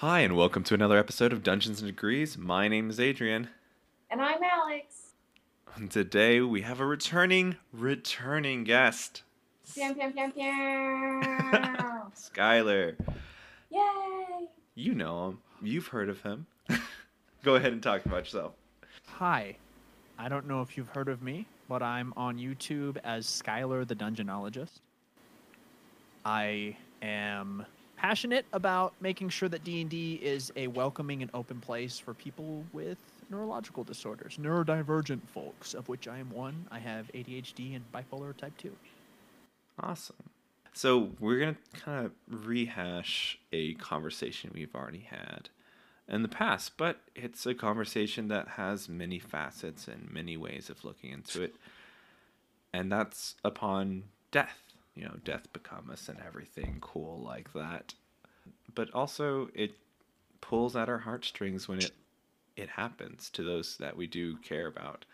Hi, and welcome to another episode of Dungeons and Degrees. My name is Adrian. And I'm Alex. And today we have a returning, returning guest, Pew, pew, pew, pew. Skyler. Yay! You know him. You've heard of him. Go ahead and talk about yourself. Hi. I don't know if you've heard of me, but I'm on YouTube as Skyler the Dungeonologist. I am passionate about making sure that D&D is a welcoming and open place for people with neurological disorders, neurodivergent folks, of which I am one. I have ADHD and bipolar type 2. Awesome. So we're gonna kind of rehash a conversation we've already had in the past, but it's a conversation that has many facets and many ways of looking into it, and that's upon death. You know, death become us and everything cool like that. But also, it pulls at our heartstrings when it it happens to those that we do care about.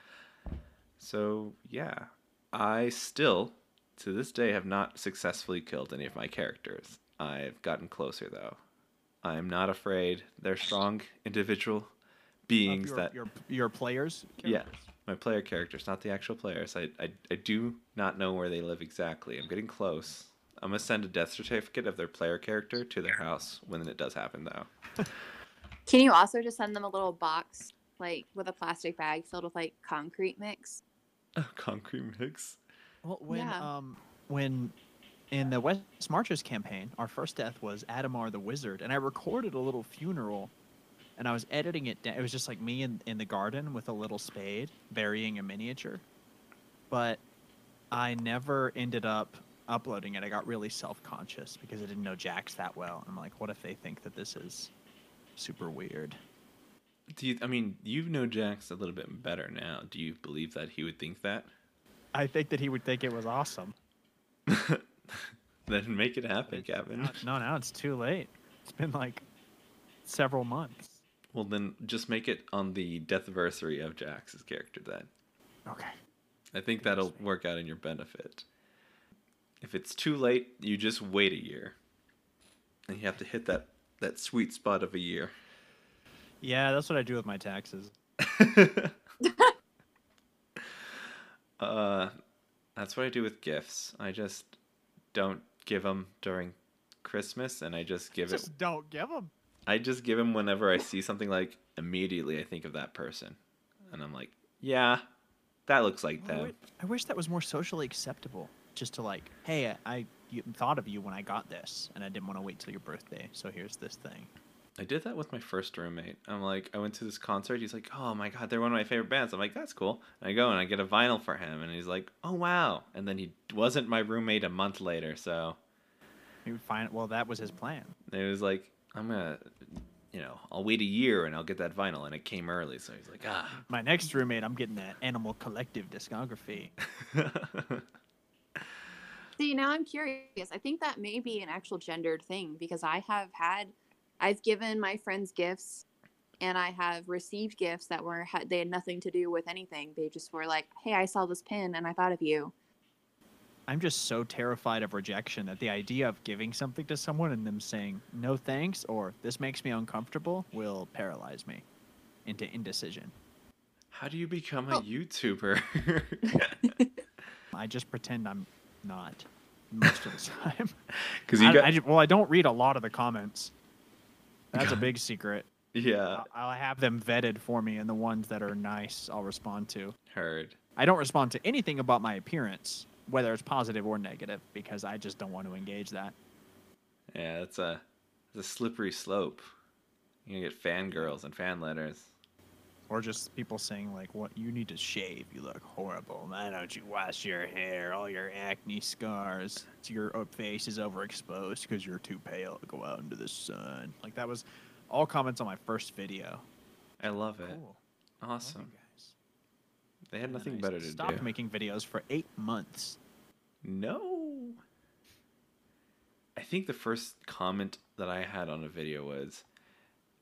So yeah, I still to this day have not successfully killed any of my characters. I've gotten closer though. I am not afraid. They're strong individual beings your, that your, your players? yeah, my player characters, not the actual players. I, I I do not know where they live exactly. I'm getting close. I'm gonna send a death certificate of their player character to their house when it does happen though. Can you also just send them a little box, like with a plastic bag filled with like concrete mix? A concrete mix. Well, when Yeah. um when in the West Marches campaign, our first death was Adamar the Wizard, and I recorded a little funeral, and I was editing it down. It was just like me in in the garden with a little spade burying a miniature, but I never ended up uploading it. I got really self conscious because I didn't know Jax that well. I'm like, what if they think that this is super weird? Do you? I mean, you know Jax a little bit better now. Do you believe that he would think that? I think that he would think it was awesome. then make it happen, Gavin. No, no, now it's too late. It's been like several months. Well, then just make it on the death anniversary of Jax's character. Then Okay. I think that'll work out in your benefit. If it's too late, you just wait a year, and you have to hit that that sweet spot of a year. Yeah, that's what I do with my taxes. uh, that's what I do with gifts. I just don't give them during Christmas, and I just give it. Just don't give them. I just give them whenever I see something like immediately I think of that person, and I'm like, yeah, that looks like I, them. I wish that was more socially acceptable. Just to like, hey, uh, I, I thought of you when I got this, and I didn't want to wait till your birthday, so here's this thing. I did that with my first roommate. I'm like, I went to this concert. He's like, oh my god, they're one of my favorite bands. I'm like, that's cool. And I go and I get a vinyl for him, and he's like, oh wow. And then he wasn't my roommate a month later, so He would find well, that was his plan. it was like, I'm gonna, you know, I'll wait a year and I'll get that vinyl, and it came early, so he's like, ah. My next roommate, I'm getting that Animal Collective discography. See, now I'm curious. I think that may be an actual gendered thing because I have had, I've given my friends gifts, and I have received gifts that were they had nothing to do with anything. They just were like, "Hey, I saw this pin and I thought of you." I'm just so terrified of rejection that the idea of giving something to someone and them saying no thanks or this makes me uncomfortable will paralyze me into indecision. How do you become a Well- YouTuber? I just pretend I'm not most of the time. Because you I, got, I ju- well, I don't read a lot of the comments. That's a big secret. yeah, I'll I'll have them vetted for me, and the ones that are nice, I'll respond to. heard. I don't respond to anything about my appearance, whether it's positive or negative, because I just don't want to engage that. Yeah, it's a, it's a slippery slope. You're gonna get fangirls and fan letters. Or just people saying like, "What you need to shave? You look horrible. Why don't you wash your hair? All your acne scars. Your face is overexposed because you're too pale to go out into the sun." Like that was all comments on my first video. I love it. Cool. Love Awesome. guys. They had nothing better to stopped do. making videos for eight months. No. I think the first comment that I had on a video was,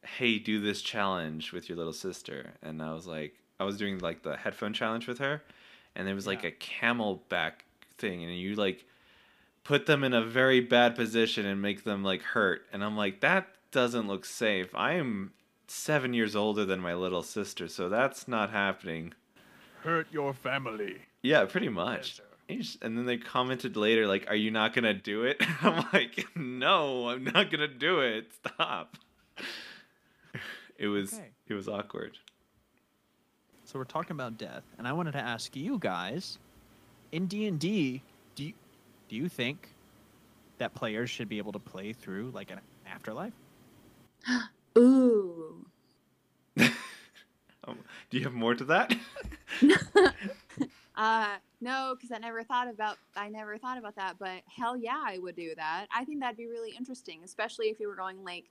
"Hey, do this challenge with your little sister," and I was like, I was doing like the headphone challenge with her, and there was like Yeah. a camelback thing, and you like put them in a very bad position and make them like hurt, and I'm like, that doesn't look safe. I am seven years older than my little sister, so that's not happening. Hurt your family. Yeah, pretty much. And then they commented later, like, "Are you not gonna do it?" I'm like, "No, I'm not gonna do it. Stop." It was Okay. it was awkward. So we're talking about death, and I wanted to ask you guys, in D and D, do you do you think that players should be able to play through like an afterlife? Ooh. Um, do you have more to that? Uh, no, because I never thought about I never thought about that. But hell yeah, I would do that. I think that'd be really interesting, especially if you were going like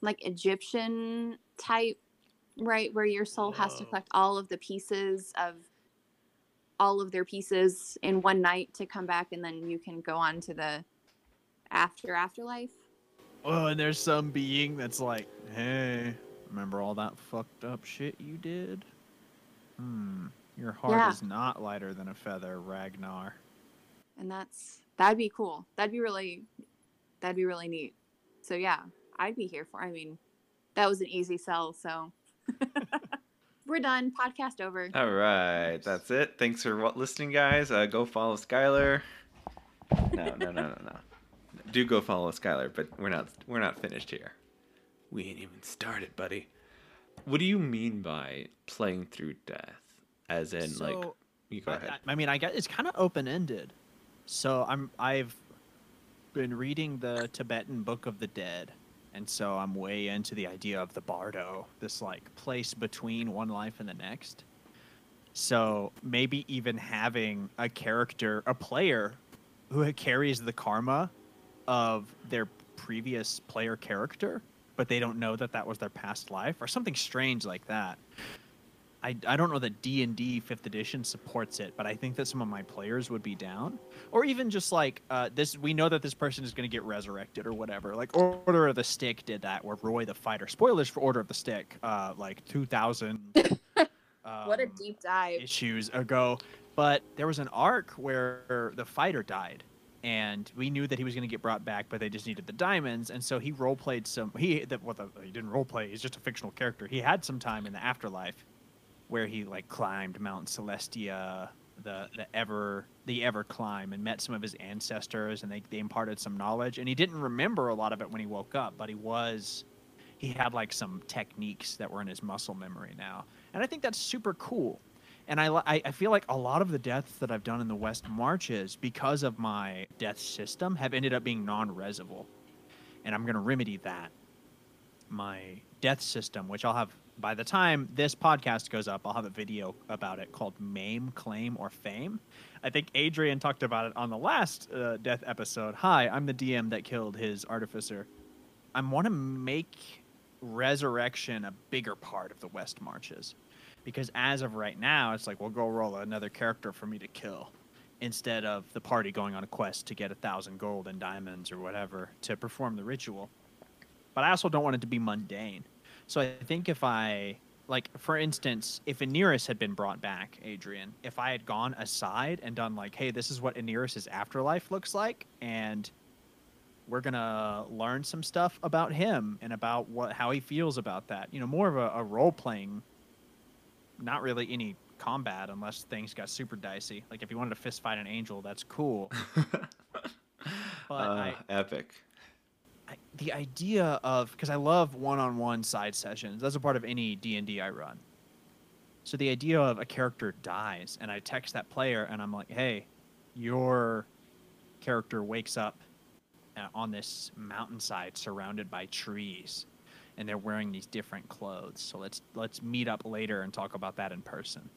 like Egyptian type, right, where your soul has to collect all of the pieces of all of their pieces in one night to come back, and then you can go on to the after afterlife. Oh, and there's some being that's like, hey, remember all that fucked up shit you did? Hmm, your heart Yeah. is not lighter than a feather, Ragnar. and that's that'd be cool. That'd be really that'd be really neat. So yeah, I'd be here for. I mean, that was an easy sell. So we're done. Podcast over. All right, that's it. Thanks for listening, guys. Uh, go follow Skyler. No, no, no, no, no. Do go follow Skyler, but we're not we're not finished here. We ain't even started, buddy. What do you mean by playing through death? As in, like, you go I- ahead. I, I mean, I guess it's kind of open ended. So I'm I've been reading the Tibetan Book of the Dead, and so I'm way into the idea of the bardo, this like place between one life and the next. So maybe even having a character, a player, who carries the karma of their previous player character, but they don't know that that was their past life, or something strange like that. I, I don't know that D and D Fifth Edition supports it, but I think that some of my players would be down, or even just like uh, this. We know that this person is going to get resurrected or whatever. Like Order of the Stick did that, where Roy the Fighter. Spoilers for Order of the Stick, uh, like two thousand. what a um, deep dive. issues ago. But there was an arc where the fighter died, and we knew that he was going to get brought back, but they just needed the diamonds, and so he role played some. He that well, the, he didn't role play. He's just a fictional character. He had some time in the afterlife, where he like climbed Mount Celestia, the the ever the ever climb, and met some of his ancestors, and they they imparted some knowledge. And he didn't remember a lot of it when he woke up, but he was he had like some techniques that were in his muscle memory now and i think that's super cool and I, I feel like a lot of the deaths that I've done in the West Marches, because of my death system, have ended up being non-resable, and I'm going to remedy that. My death system, which I'll have by the time this podcast goes up, I'll have a video about it called Maim, Claim, or Fame." I think Adrian talked about it on the last uh, death episode. Hi, I'm the DM that killed his artificer. I want to make resurrection a bigger part of the West Marches because as of right now, it's like we'll go roll another character for me to kill instead of the party going on a quest to get a thousand gold and diamonds or whatever to perform the ritual. But I also don't want it to be mundane. So I think if I like for instance, if Aeneas had been brought back, Adrian, if I had gone aside and done like, hey, this is what Aeneas' afterlife looks like, and we're gonna learn some stuff about him and about what how he feels about that. You know, more of a, a role playing, not really any combat unless things got super dicey. Like if you wanted to fist fight an angel, that's cool. But uh, I- epic. The idea of because I love one-on-one side sessions. That's a part of any D and I run. So the idea of a character dies, and I text that player, and I'm like, "Hey, your character wakes up uh, on this mountainside surrounded by trees, and they're wearing these different clothes. So let's let's meet up later and talk about that in person."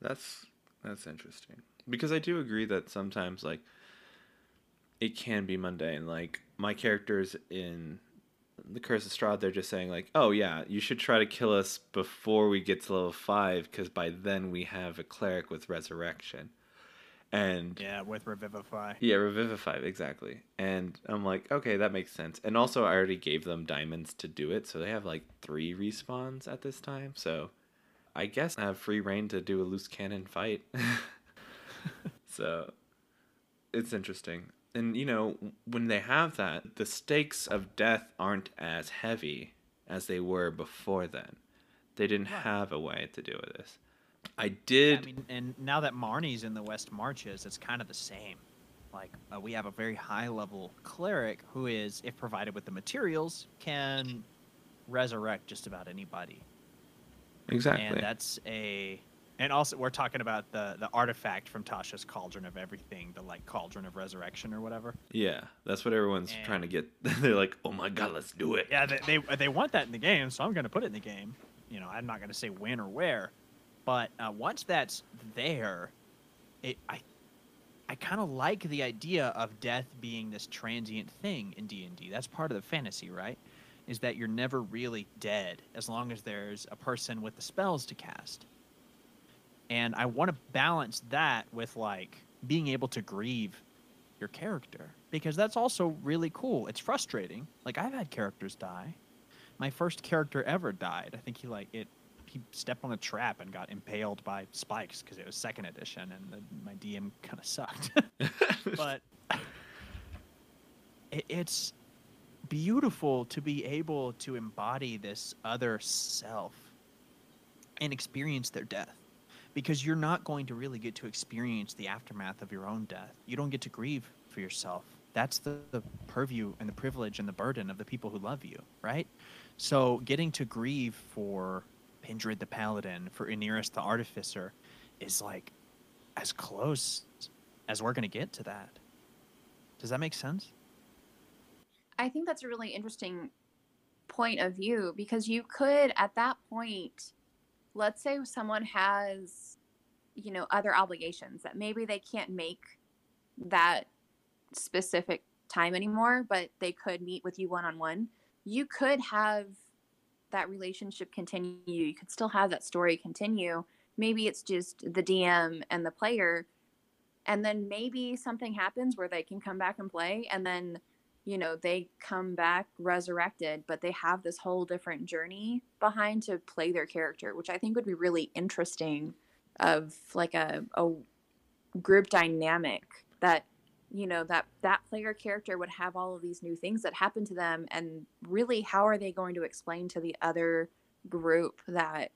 That's that's interesting because I do agree that sometimes like it can be mundane. Like my characters in the Curse of Strahd, they're just saying like, "Oh yeah, you should try to kill us before we get to level five, because by then we have a cleric with resurrection." And Yeah, with revivify. yeah, revivify exactly. And I'm like, okay, that makes sense. And also, I already gave them diamonds to do it, so they have like three respawns at this time. So I guess I have free reign to do a loose cannon fight. so it's interesting. And you know when they have that the stakes of death aren't as heavy as they were before then they didn't Right. have a way to do with this i Yeah, did I mean, and now that Marnie's in the West Marches, it's kind of the same. Like uh, we have a very high level cleric who is, if provided with the materials, can resurrect just about anybody. exactly And that's a. And also, we're talking about the the artifact from Tasha's Cauldron of Everything, the like Cauldron of Resurrection or whatever. yeah that's what everyone's trying to get they're like oh my god let's do it Yeah, they, they they want that in the game, so I'm going to put it in the game. You know, I'm not going to say when or where, but uh, once that's there, it I I kind of like the idea of death being this transient thing in D and D. That's part of the fantasy, right? Is that you're never really dead as long as there's a person with the spells to cast. And I want to balance that with like being able to grieve your character because that's also really cool. It's frustrating. Like I've had characters die. My first character ever died. I think he like it. He stepped on a trap and got impaled by spikes because it was second edition, and the, my DM kind of sucked. but it, it's beautiful to be able to embody this other self and experience their death because you're not going to really get to experience the aftermath of your own death. You don't get to grieve for yourself. That's the, the purview and the privilege and the burden of the people who love you, right? So getting to grieve for Pindred the Paladin, for Aeneas the Artificer, is like as close as we're going to get to that. Does that make sense? I think that's a really interesting point of view because you could, at that point, let's say someone has, you know, other obligations that maybe they can't make that specific time anymore, but they could meet with you one on one. You could have that relationship continue. You could still have that story continue. Maybe it's just the DM and the player. And then maybe something happens where they can come back and play. And then you know they come back resurrected but they have this whole different journey behind to play their character which i think would be really interesting of like a, a group dynamic that you know that that player character would have all of these new things that happen to them and really how are they going to explain to the other group that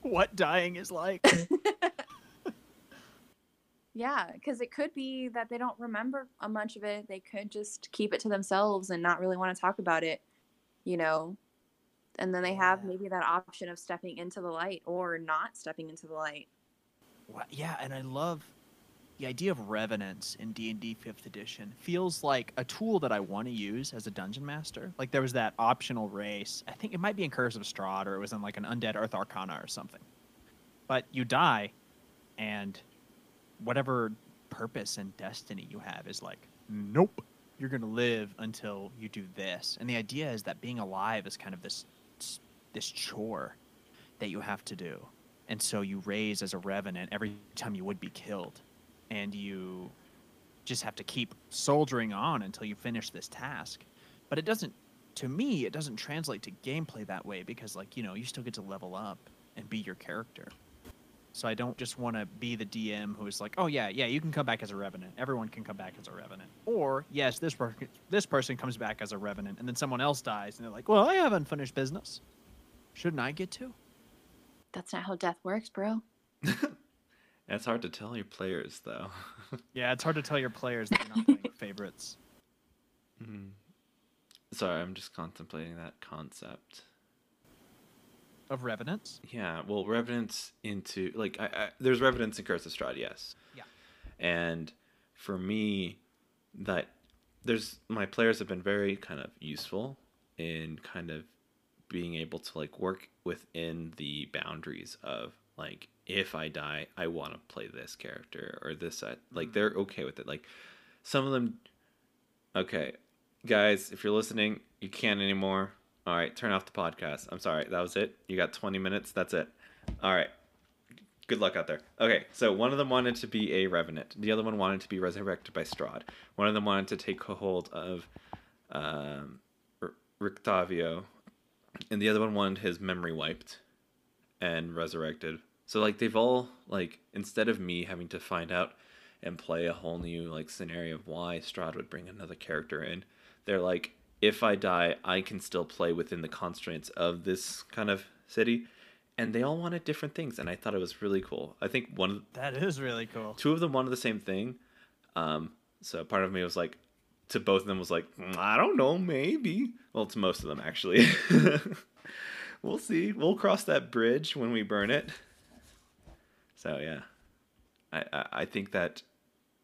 What dying is like. Yeah, because it could be that they don't remember a bunch of it. They could just keep it to themselves and not really want to talk about it, you know. And then they have Yeah. maybe that option of stepping into the light or not stepping into the light. Wha- yeah, and I love the idea of revenants in D&D 5th edition. Feels like a tool that I want to use as a dungeon master. Like there was that optional race. I think it might be in Curse of Strahd or it was in like an Unearthed Arcana or something. But you die and whatever purpose and destiny you have is like nope. You're going to live until you do this. And the idea is that being alive is kind of this this chore that you have to do and so you raise as a revenant every time you would be killed and you just have to keep soldiering on until you finish this task but it doesn't to me it doesn't translate to gameplay that way because like you know you still get to level up and be your character so i don't just want to be the dm who is like oh yeah yeah you can come back as a revenant everyone can come back as a revenant or yes this per- this person comes back as a revenant and then someone else dies and they're like well i have unfinished business shouldn't i get to That's not how death works, bro. It's hard to tell your players though. Yeah, it's hard to tell your players that you're not playing favorites. Mhm. Sorry, I'm just contemplating that concept. Of revenants? Yeah, well, revenants into like I, I, there's revenants in Curse of Strahd, yes. Yeah. And for me, that there's my players have been very kind of useful in kind of being able to like work within the boundaries of like if I die, I want to play this character or this. uh, Like they're okay with it. Like some of them, okay, guys, if you're listening, you can't anymore. All right, turn off the podcast. I'm sorry, that was it. You got 20 minutes. That's it. All right. Good luck out there. Okay, so one of them wanted to be a revenant. The other one wanted to be resurrected by Strahd. One of them wanted to take hold of um, R- Rictavio, and the other one wanted his memory wiped and resurrected. So like they've all like instead of me having to find out and play a whole new like scenario of why Strahd would bring another character in. They're like, if I die, I can still play within the constraints of this kind of city. And they all wanted different things, and I thought it was really cool. I think one of That is really cool. two of them wanted the same thing. Um, so part of me was like, to both of them was like, "Mm, I don't know, maybe. Well, to most of them actually. we'll see. We'll cross that bridge when we burn it. So yeah, I, I I think that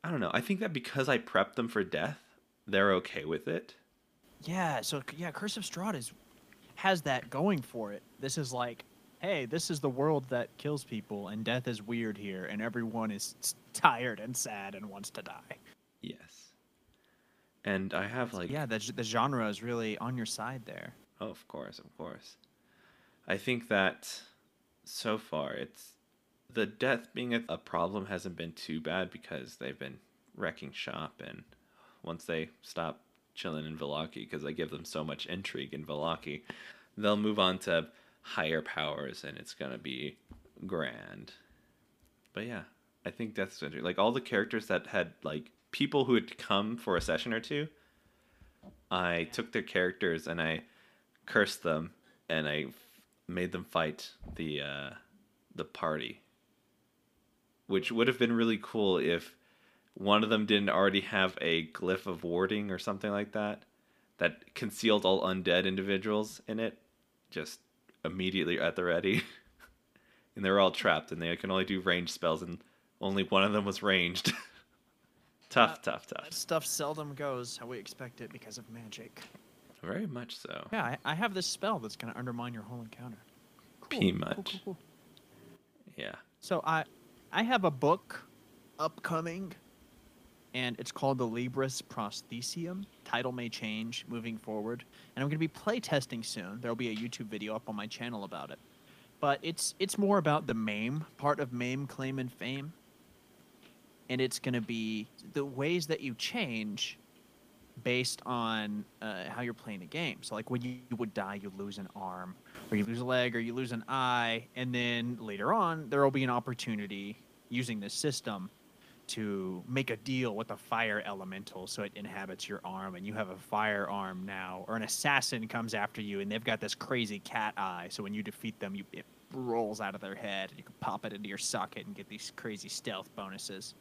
I don't know. I think that because I prepped them for death, they're okay with it. Yeah, so yeah, Curse of Strahd is has that going for it. This is like, hey, this is the world that kills people, and death is weird here, and everyone is tired and sad and wants to die. Yes. And I have like yeah, the the genre is really on your side there. Oh, of course, of course. I think that so far it's the death being a, a problem hasn't been too bad because they've been wrecking shop and once they stop chilling in Vallaki because I give them so much intrigue in Vallaki, they'll move on to higher powers and it's gonna be grand. But yeah, I think that's interesting. Like all the characters that had like people who had come for a session or two, I took their characters and I cursed them and I made them fight the uh, the party, which would have been really cool if one of them didn't already have a glyph of warding or something like that that concealed all undead individuals in it, just immediately at the ready, and they were all trapped and they can only do ranged spells and only one of them was ranged. tough, tough, tough. That stuff seldom goes how we expect it because of magic. Very much so. Yeah, I, I have this spell that's going to undermine your whole encounter. Pretty Cool, much. cool, cool, cool. Yeah. So I I have a book upcoming and it's called the Libris Prosthesium. Title may change moving forward, and I'm going to be playtesting soon. There'll be a YouTube video up on my channel about it. But it's it's more about the Maim part of Maim claim and fame. And it's going to be the ways that you change based on uh, how you're playing the game. So like when you, you would die, you lose an arm, or you lose a leg, or you lose an eye, and then later on there will be an opportunity using this system to make a deal with a fire elemental so it inhabits your arm and you have a firearm now or an assassin comes after you and they've got this crazy cat eye so when you defeat them you it rolls out of their head and you can pop it into your socket and get these crazy stealth bonuses.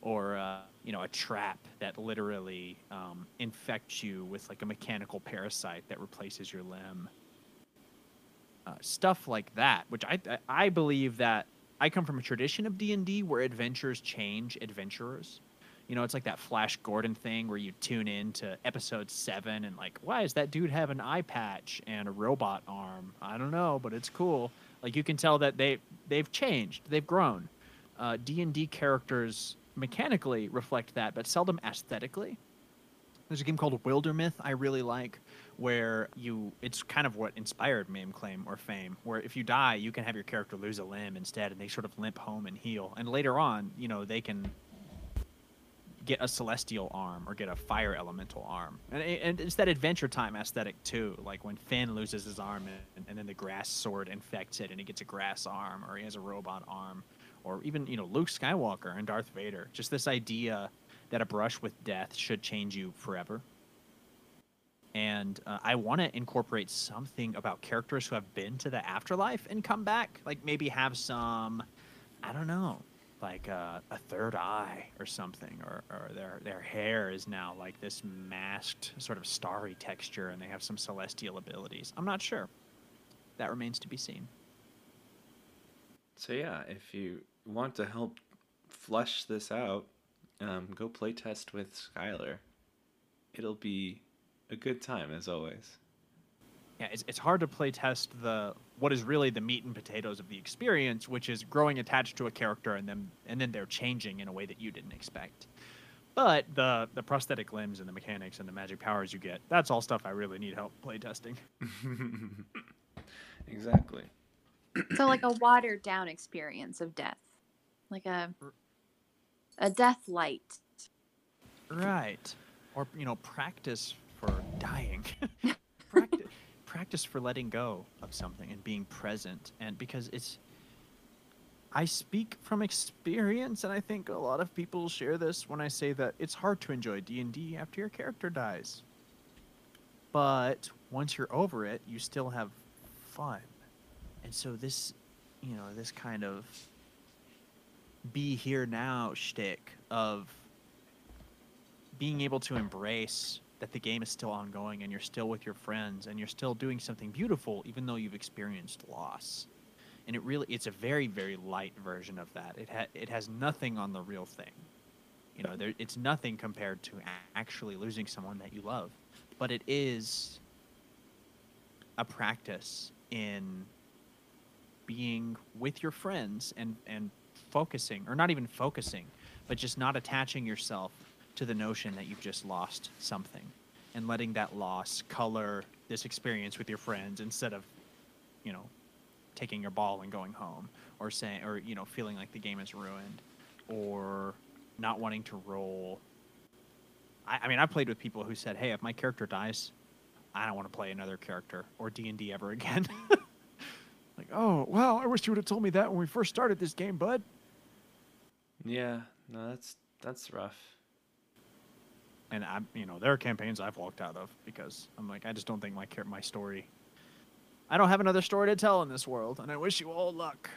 Or uh, you know a trap that literally um, infects you with like a mechanical parasite that replaces your limb. Uh, stuff like that which I, I i believe that i come from a tradition of d&d where adventures change adventurers. You know it's like that flash gordon thing where you tune in to episode 7 and like why does that dude have an eye patch and a robot arm? I don't know but it's cool. Like you can tell that they they've changed. They've grown. Uh, d&d characters mechanically reflect that but seldom aesthetically there's a game called Wildermyth I really like, where you it's kind of what inspired Maim Claim or Fame, where if you die, you can have your character lose a limb instead, and they sort of limp home and heal. And later on, you know, they can get a celestial arm or get a fire elemental arm, and, and it's that adventure time aesthetic too. Like when Finn loses his arm, and, and then the grass sword infects it, and he gets a grass arm, or he has a robot arm, or even you know Luke Skywalker and Darth Vader. Just this idea that a brush with death should change you forever. And uh, I want to incorporate something about characters who have been to the afterlife and come back. Like maybe have some, I don't know, like uh, a third eye or something, or, or their their hair is now like this masked sort of starry texture, and they have some celestial abilities. I'm not sure. That remains to be seen. So yeah, if you want to help flesh this out, um, go play test with Skyler. It'll be a good time as always. Yeah, it's, it's hard to play test the what is really the meat and potatoes of the experience, which is growing attached to a character and then and then they're changing in a way that you didn't expect. But the the prosthetic limbs and the mechanics and the magic powers you get, that's all stuff I really need help playtesting. exactly. so like a watered down experience of death, like a a death light. Right. Or you know, practice for dying. practice, practice for letting go of something and being present and because it's I speak from experience, and I think a lot of people share this when I say that it's hard to enjoy D and D after your character dies. But once you're over it, you still have fun, and so this, you know, this kind of be here now shtick of being able to embrace that the game is still ongoing and you're still with your friends and you're still doing something beautiful even though you've experienced loss. And it really it's a very very light version of that. It ha- it has nothing on the real thing. You know there it's nothing compared to actually losing someone that you love. But it is a practice in being with your friends and and focusing or not even focusing but just not attaching yourself to the notion that you've just lost something and letting that loss color this experience with your friends instead of you know taking your ball and going home or saying or you know feeling like the game is ruined or not wanting to roll. I, I mean I've played with people who said hey if my character dies i don't want to play another character or d&d ever again. Like oh well i wish you would have told me that when we first started this game bud Yeah, no, that's that's rough. and I, you know, there are campaigns I've walked out of because I'm like, I just don't think my char- my story. I don't have another story to tell in this world, and I wish you all luck.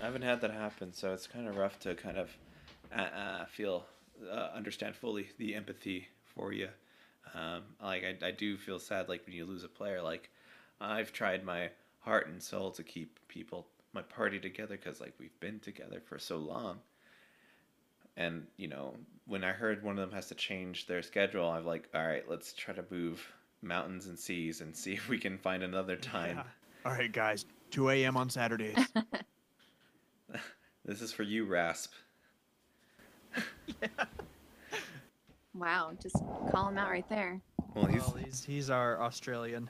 I haven't had that happen, so it's kind of rough to kind of uh, uh, feel, uh, understand fully the empathy for you. Um, like I, I do feel sad, like when you lose a player. Like I've tried my heart and soul to keep people, my party together, because like we've been together for so long. And you know, when I heard one of them has to change their schedule, I'm like, all right, let's try to move mountains and seas and see if we can find another time. Yeah. All right, guys, 2 a.m. on Saturdays. This is for you, Rasp. yeah. Wow, just call him out right there. Well, he's Well, he's he's our Australian.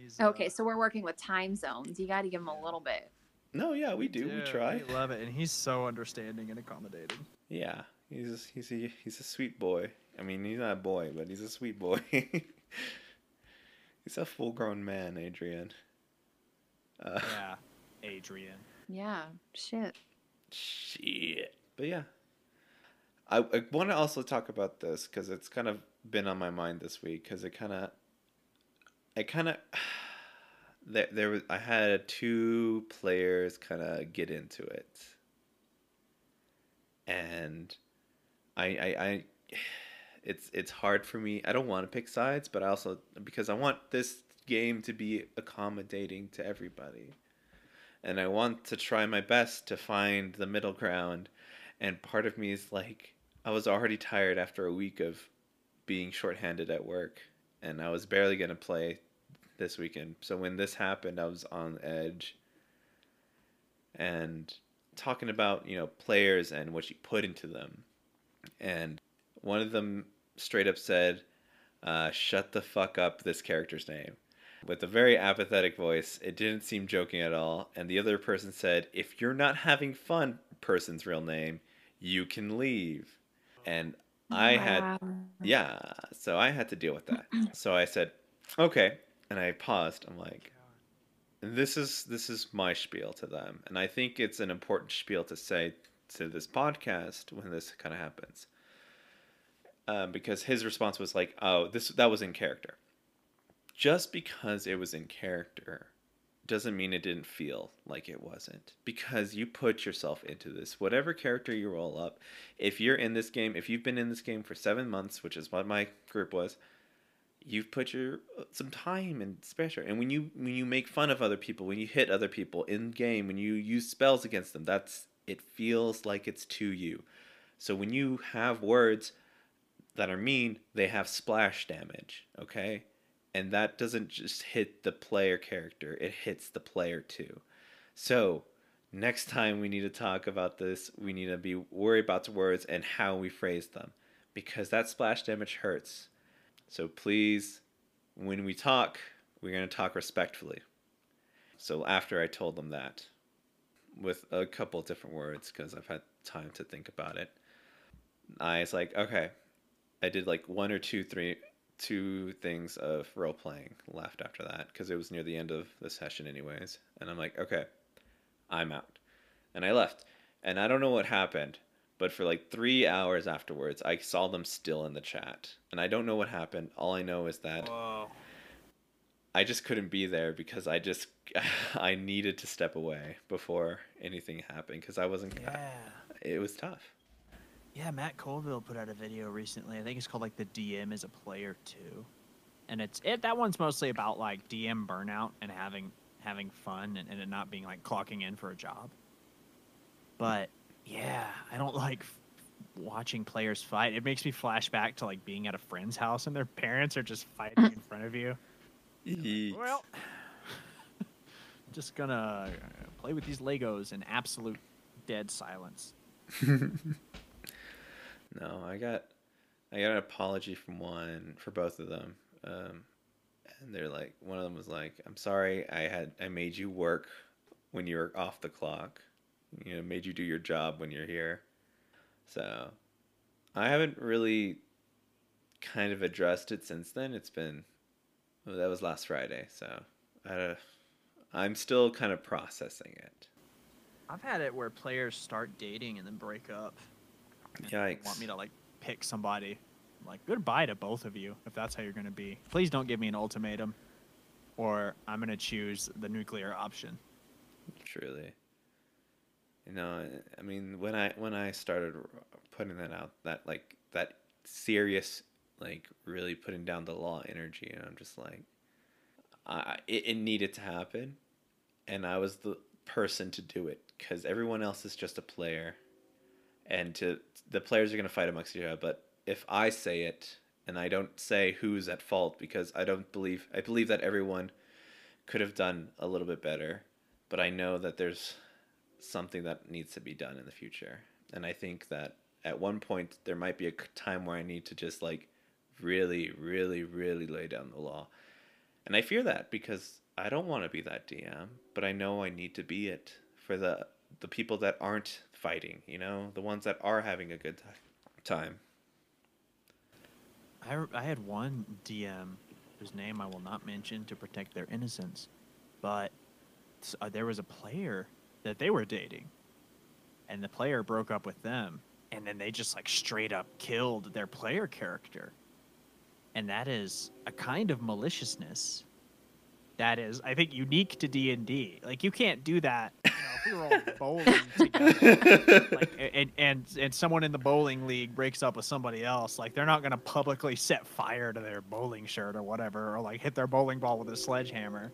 He's uh, Okay, so we're working with time zones. You got to give him a little bit. no, yeah, we do. we try. We love it, and he's so understanding and accommodating. Yeah, he's he's a he's a sweet boy. I mean, he's not a boy, but he's a sweet boy. he's a full-grown man, Adrian. Uh, Yeah, Adrian. Yeah, shit. Shit. But yeah, I, I want to also talk about this because it's kind of been on my mind this week because it kind of, I kind of, there there was I had two players kind of get into it, and I I I. It's it's hard for me. I don't want to pick sides, but I also because I want this game to be accommodating to everybody and I want to try my best to find the middle ground. And part of me is like, I was already tired after a week of being shorthanded at work, and I was barely going to play this weekend. So when this happened, I was on edge. And talking about, you know, players and what you put into them. And one of them straight up said, uh, shut the fuck up, this character's name with a very apathetic voice. It didn't seem joking at all. And the other person said, If you're not having fun, person's real name, you can leave. And I had, yeah, so I had to deal with that. So I said, Okay. And I paused. I'm like, this is this is my spiel to them. And i think it's an important spiel to say to this podcast when this kind of happens. Um, because his response was like oh this that was in character. Just because it was in character doesn't mean it didn't feel like it wasn't. Because you put yourself into this whatever character you roll up if you're in this game if you've been in this game for seven months which is what my group was you've put your uh, some time and special and when you when you make fun of other people when you hit other people in game when you use spells against them that's it feels like it's to you. So when you have words that are mean they have splash damage okay? And that doesn't just hit the player character it hits the player too. So next time we need to talk about this we need to be worried about the words and how we phrase them because that splash damage hurts so please, when we talk, we're going to talk respectfully. So after I told them that, with a couple different words, because I've had time to think about it, I was like, okay, I did like one or two, three, two things of role playing left after that, because it was near the end of the session, anyways. And I'm like, okay, I'm out. And I left. And I don't know what happened, but for like three hours afterwards, I saw them still in the chat. And I don't know what happened. All I know is that Whoa. I just couldn't be there because I just I needed to step away before anything happened because I wasn't. Yeah. It was tough. Yeah, Matt Colville put out a video recently. I think it's called like the DM is a player too, and it's it that one's mostly about like DM burnout and having having fun and, and it not being like clocking in for a job. But yeah, I don't like f- watching players fight. It makes me flash back to like being at a friend's house and their parents are just fighting in front of you. Yeeks. Well, just gonna play with these Legos in absolute dead silence. No, I got I got an apology from one for both of them. Um, and they're like one of them was like, "I'm sorry, I had I made you work when you were off the clock. You know, made you do your job when you're here." So, I haven't really kind of addressed it since then. It's been well, that was last Friday, so I, I'm still kind of processing it. I've had it where players start dating and then break up. and Yikes. Want me to like pick somebody? Like goodbye to both of you if that's how you're gonna be. Please don't give me an ultimatum, or I'm gonna choose the nuclear option. Truly. You know, I mean, when I when I started putting that out, that like that serious, like really putting down the law energy, and I'm just like, I it, it needed to happen, and I was the person to do it because everyone else is just a player, and to the players are gonna fight amongst each other. But if I say it and I don't say who's at fault because I don't believe I believe that everyone could have done a little bit better but I know that there's something that needs to be done in the future. And I think that at one point there might be a time where I need to just like really, really, really lay down the law. And I fear that because I don't want to be that DM, but I know I need to be it for the the people that aren't fighting, you know, the ones that are having a good ti- time. I, I had one DM whose name I will not mention to protect their innocence, but uh, there was a player that they were dating, and the player broke up with them, and then they just like straight up killed their player character, and that is a kind of maliciousness that is I think unique to D and D. Like you can't do that. You know, if we were all bowling together like and and and someone in the bowling league breaks up with somebody else like they're not going to publicly set fire to their bowling shirt or whatever or like hit their bowling ball with a sledgehammer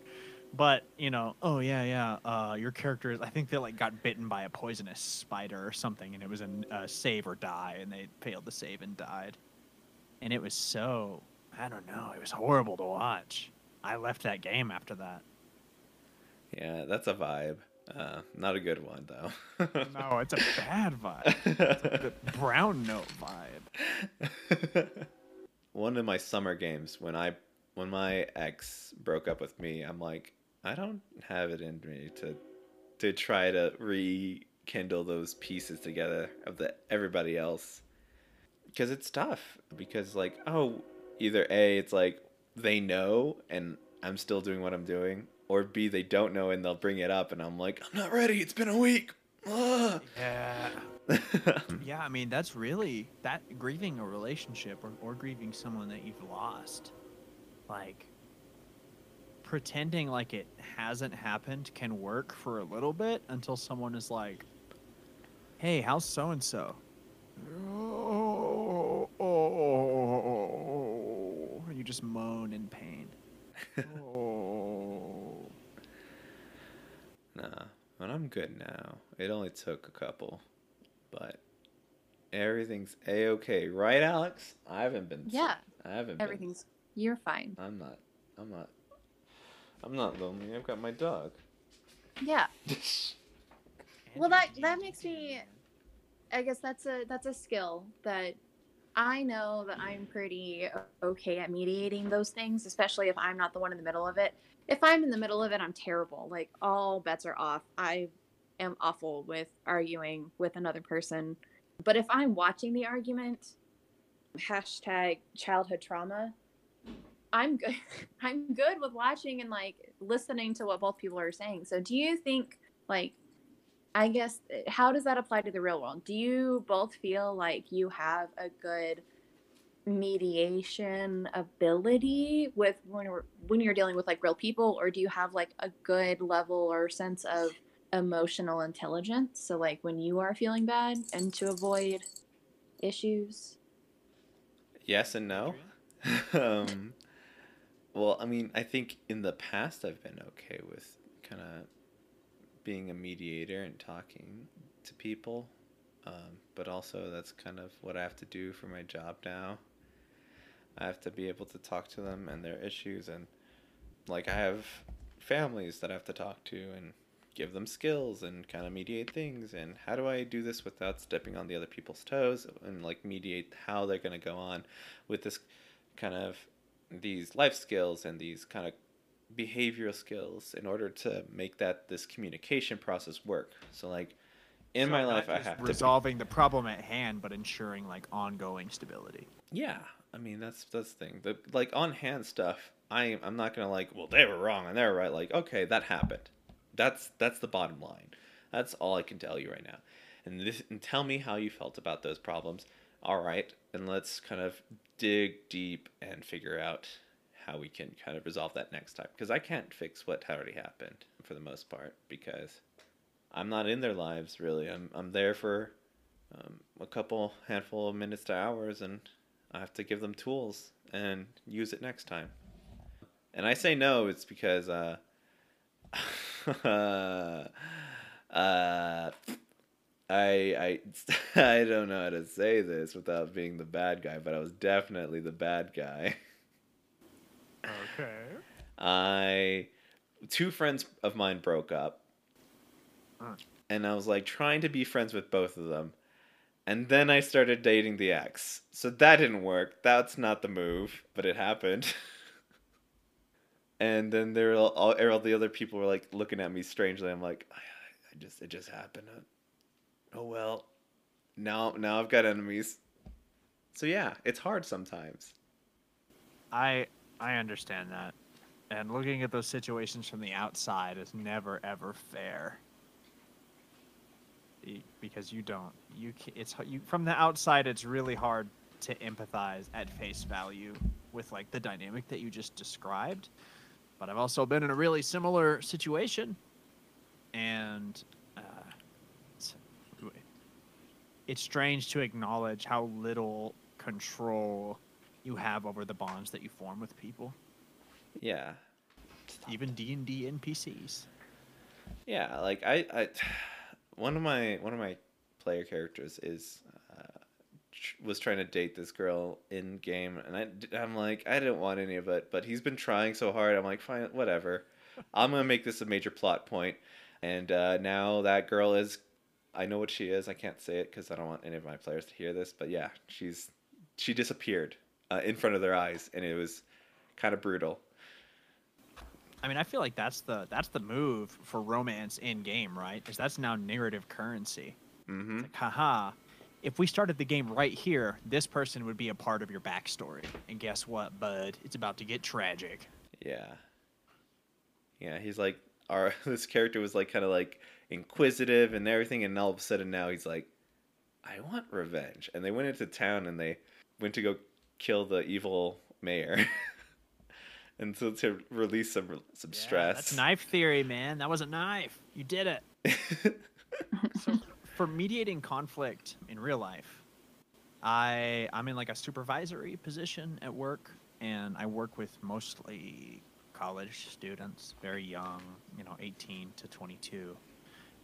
but you know oh yeah yeah uh your character is i think they like got bitten by a poisonous spider or something and it was a, a save or die and they failed to save and died. And it was so i don't know it was horrible to watch. I left that game after that. Yeah, that's a vibe. Uh, not a good one though. no it's a bad vibe. The brown note vibe. One of my summer games when I when my ex broke up with me, I'm like, I don't have it in me to to try to rekindle those pieces together of the everybody else because it's tough because like oh either a it's like they know and I'm still doing what I'm doing or b they don't know and they'll bring it up and I'm like I'm not ready it's been a week Ah. yeah Yeah, I mean that's really that grieving a relationship or, or grieving someone that you've lost. Like pretending like it hasn't happened can work for a little bit until someone is like, "Hey, how's so and so?" Oh, oh, you just moan in pain. oh. Nah, but I'm good now. It only took a couple, but everything's a okay, right, Alex? I haven't been. Yeah, I haven't. everything's. You're fine. I'm not. I'm not. I'm not lonely. I've got my dog. Yeah. Well, that that makes me. I guess that's a that's a skill that I know that I'm pretty okay at mediating those things, especially if I'm not the one in the middle of it. If I'm in the middle of it, I'm terrible. Like all bets are off. I am awful with arguing with another person. But if I'm watching the argument, hashtag childhood trauma, I'm good. I'm good with watching and like listening to what both people are saying. So do you think like I guess uh, how does that apply to the real world? Do you both feel like you have a good mediation ability with when you're, when you're dealing with like real people or do you have like a good level or sense of emotional intelligence so like when you are feeling bad and to avoid issues Yes and no. um, well, I mean, I think in the past I've been okay with kind of being a mediator and talking to people. Um, but also, that's kind of what I have to do for my job now. I have to be able to talk to them and their issues, and like I have families that I have to talk to and give them skills and kind of mediate things. And how do I do this without stepping on the other people's toes and like mediate how they're going to go on with this kind of these life skills and these kind of behavioral skills in order to make that this communication process work. So like in So my life I have to resolving the problem at hand, but ensuring like ongoing stability. Yeah, I mean that's that's the thing. The like on hand stuff. I I'm not gonna like. Well, they were wrong and they're right. Like, okay, that happened. That's that's the bottom line. That's all I can tell you right now. And this and tell me how you felt about those problems. All right, and let's kind of dig deep and figure out how we can kind of resolve that next time. Because I can't fix what already happened for the most part because I'm not in their lives really. I'm I'm there for um, a couple handful of minutes to hours and I have to give them tools and use it next time. And I say no, it's because uh, uh, I I I don't know how to say this without being the bad guy, but I was definitely the bad guy. Okay. I two friends of mine broke up. And I was like trying to be friends with both of them. And then I started dating the ex. So that didn't work. That's not the move, but it happened. and then there were all, all, all the other people were like looking at me strangely. I'm like, I, I just it just happened. Oh well. Now now I've got enemies. So yeah, it's hard sometimes. I I understand that, and looking at those situations from the outside is never ever fair. Because you don't, you it's you from the outside. It's really hard to empathize at face value with like the dynamic that you just described. But I've also been in a really similar situation, and uh, it's, it's strange to acknowledge how little control you have over the bonds that you form with people, Yeah. even D and D NPCs. Yeah, like I, I, one of my one of my player characters is uh, tr- was trying to date this girl in game, and I I'm like I didn't want any of it, but he's been trying so hard. I'm like fine, whatever. I'm gonna make this a major plot point, and uh, now that girl is, I know what she is. I can't say it because I don't want any of my players to hear this, but yeah, she's she disappeared uh, in front of their eyes, and it was kind of brutal. I mean, I feel like that's the that's the move for romance in game, right? Is that's now narrative currency. Mm-hmm. Like, haha, if we started the game right here, this person would be a part of your backstory. And guess what, bud? It's about to get tragic. Yeah. Yeah, he's like our this character was like kind of like inquisitive and everything and all of a sudden now he's like I want revenge. And they went into town and they went to go kill the evil mayor. and so to release some some Yeah, stress. That's knife theory, man. That was a knife. You did it. so for mediating conflict in real life, I I'm in like a supervisory position at work, and I work with mostly college students, very young, you know, 18 to 22,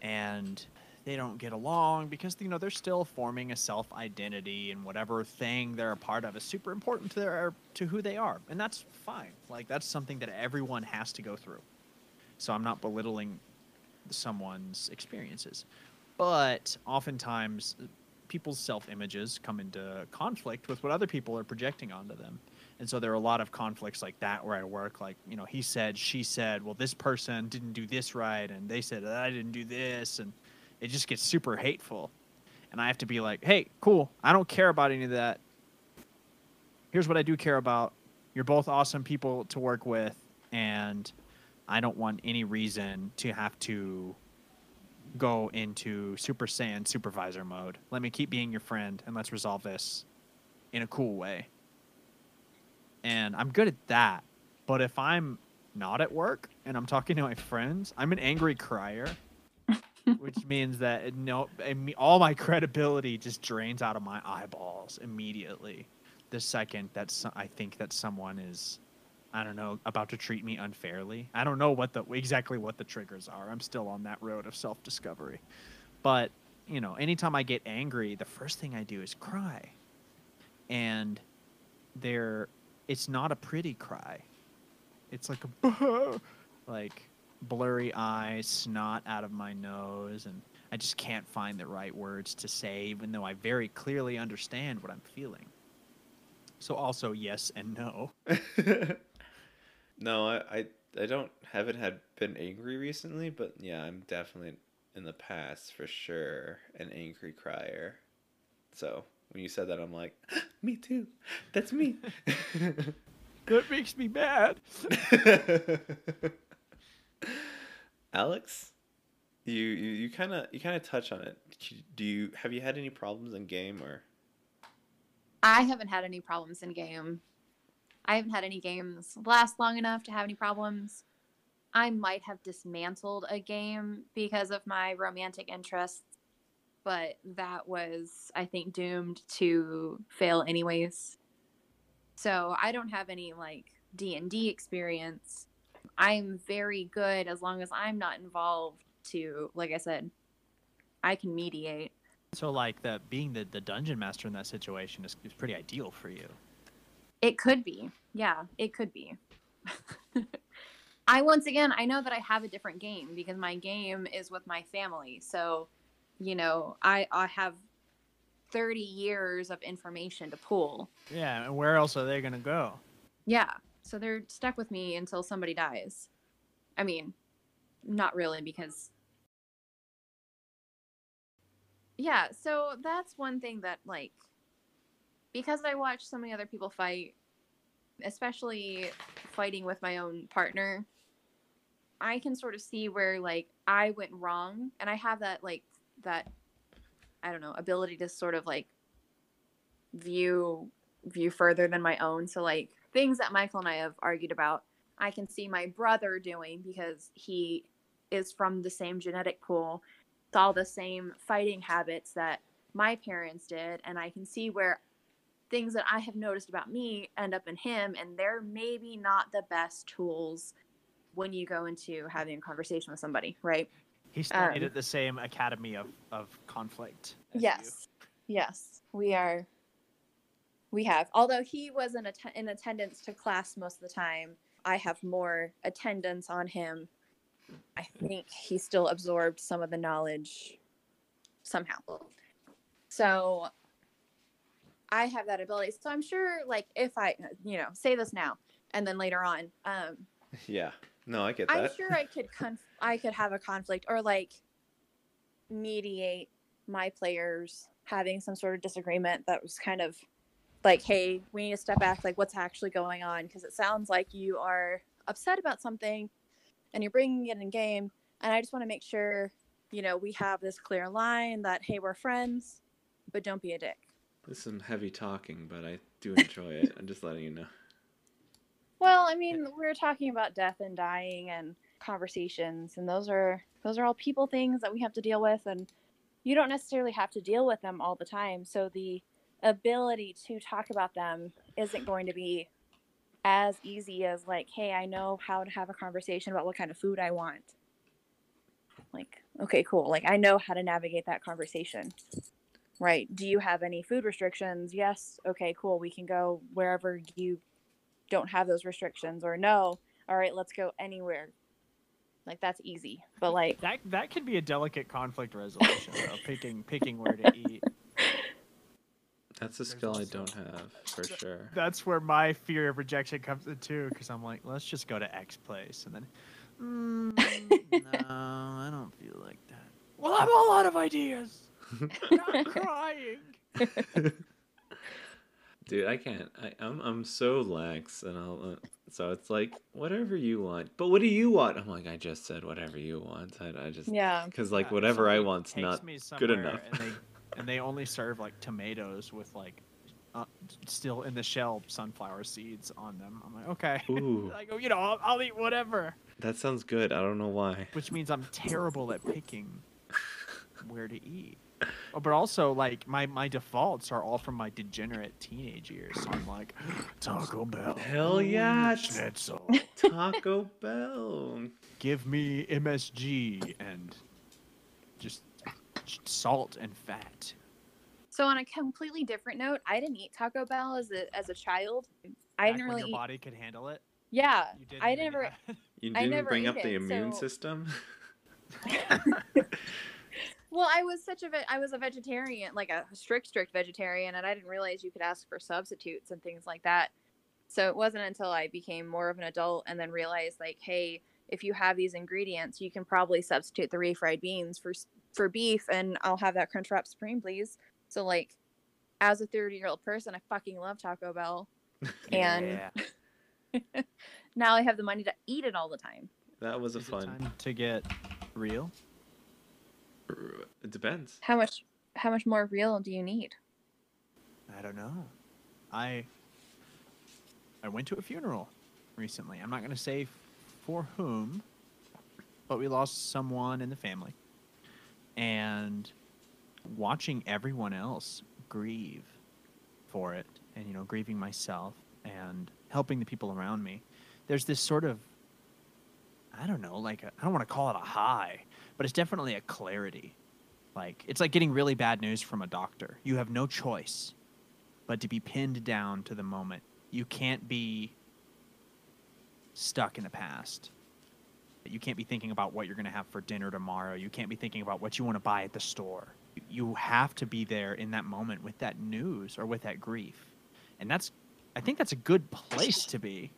and they don't get along because you know they're still forming a self identity and whatever thing they're a part of is super important to their to who they are. And that's fine. Like that's something that everyone has to go through. So i'm not belittling someone's experiences. But oftentimes people's self images come into conflict with what other people are projecting onto them and so there are a lot of conflicts like that where i work like you know he said she said well this person didn't do this right and they said i didn't do this and it just gets super hateful and i have to be like hey cool i don't care about any of that here's what i do care about you're both awesome people to work with and i don't want any reason to have to go into Super Saiyan supervisor mode. Let me keep being your friend and let's resolve this in a cool way. And I'm good at that. But if I'm not at work and I'm talking to my friends, I'm an angry crier, which means that no, all my credibility just drains out of my eyeballs immediately. The second that so- I think that someone is, I don't know, about to treat me unfairly. I don't know what the exactly what the triggers are. I'm still on that road of self discovery, but you know, anytime I get angry, the first thing I do is cry, and there, it's not a pretty cry it's like a like blurry eyes, snot out of my nose, and I just can't find the right words to say, even though I very clearly understand what I'm feeling. So also yes and no. no, I, I I don't haven't had been angry recently, but yeah, I'm definitely in the past for sure an angry crier. So when you said that, I'm like, me too. That's me. that makes me mad. Alex, you you you kind of you kind of touch on it. Do you have you had any problems in game or? I haven't had any problems in game. I haven't had any games last long enough to have any problems. I might have dismantled a game because of my romantic interests, but that was, I think, doomed to fail anyways. So I don't have any like D and D experience. I'm very good as long as I'm not involved. To like I said, I can mediate. So like the being the, the dungeon master in that situation is, is pretty ideal for you. It could be. Yeah, it could be. I once again I know that I have a different game because my game is with my family. So, you know, I I have 30 years of information to pull. Yeah, and where else are they going to go? Yeah. So they're stuck with me until somebody dies. I mean, not really because Yeah, so that's one thing that like because I watch so many other people fight, especially fighting with my own partner, I can sort of see where like I went wrong and I have that like that I don't know, ability to sort of like view view further than my own. So like things that Michael and I have argued about, I can see my brother doing because he is from the same genetic pool, it's all the same fighting habits that my parents did, and I can see where things that I have noticed about me end up in him, and they're maybe not the best tools when you go into having a conversation with somebody, right? He studied um, at the same academy of, of conflict. Yes. You. Yes. We are we have. Although he was in, att- in attendance to class most of the time, I have more attendance on him. I think he still absorbed some of the knowledge somehow. So I have that ability. So I'm sure, like, if I, you know, say this now and then later on, um, yeah, no, I get that. I'm sure I could conf- I could have a conflict or like mediate my players having some sort of disagreement that was kind of like, hey, we need to step back. Like, what's actually going on? Because it sounds like you are upset about something and you're bringing it in game. And I just want to make sure, you know, we have this clear line that, hey, we're friends, but don't be a dick. This is some heavy talking, but I do enjoy it. I'm just letting you know. Well, I mean, we're talking about death and dying and conversations, and those are those are all people things that we have to deal with, and you don't necessarily have to deal with them all the time. So the ability to talk about them isn't going to be as easy as like, hey, I know how to have a conversation about what kind of food I want. Like, okay, cool. Like I know how to navigate that conversation. Right. Do you have any food restrictions? Yes. Okay, cool. We can go wherever you don't have those restrictions or no. All right, let's go anywhere. Like that's easy. But like that that can be a delicate conflict resolution though, picking picking where to eat. That's a skill I don't have for sure. That's where my fear of rejection comes in too, because I'm like, let's just go to X place, and then, mm, no, I don't feel like that. Well, I have a lot of ideas. I'm crying. Dude, I can't. I, I'm I'm so lax, and I'll uh, So it's like whatever you want. But what do you want? I'm like I just said whatever you want. I, I just Yeah. because like Yeah, whatever I want's not good enough. And they, and they only serve like tomatoes with like uh, still in the shell sunflower seeds on them. I'm like, okay. Ooh, I go, you know, I'll, I'll eat whatever. that sounds good. I don't know why. Which means I'm terrible at picking where to eat. Oh, but also, like my my defaults are all from my degenerate teenage years. So I'm like, Taco Bell. Hell yeah, Schnitzel. Taco Bell. Give me MSG and just salt and fat. So on a completely different note, I didn't eat Taco Bell as a as a child. I Back didn't really your eat. body could handle it. Yeah, You didn't I never. You didn't never bring ate up the immune so- system. Well, I was such a ve- I was a vegetarian, like a strict strict vegetarian, and I didn't realize you could ask for substitutes and things like that. So it wasn't until I became more of an adult and then realized like, hey, if you have these ingredients, you can probably substitute the refried beans for for beef, and I'll have that Crunchwrap Supreme, please. So like, as a thirty year old person, I fucking love Taco Bell, and now I have the money to eat it all the time. that was a Is fun. time to get real? It depends. How much how much more real do you need? I don't know. I I went to a funeral recently. I'm not going to say for whom, but we lost someone in the family. And watching everyone else grieve for it and you know grieving myself and helping the people around me. There's this sort of I don't know, like I don't want to call it a high, but it's definitely a clarity. Like it's like getting really bad news from a doctor. You have no choice but to be pinned down to the moment. You can't be stuck in the past. You can't be thinking about what you're going to have for dinner tomorrow. You can't be thinking about what you want to buy at the store. You have to be there in that moment with that news or with that grief. And that's I think that's a good place to be.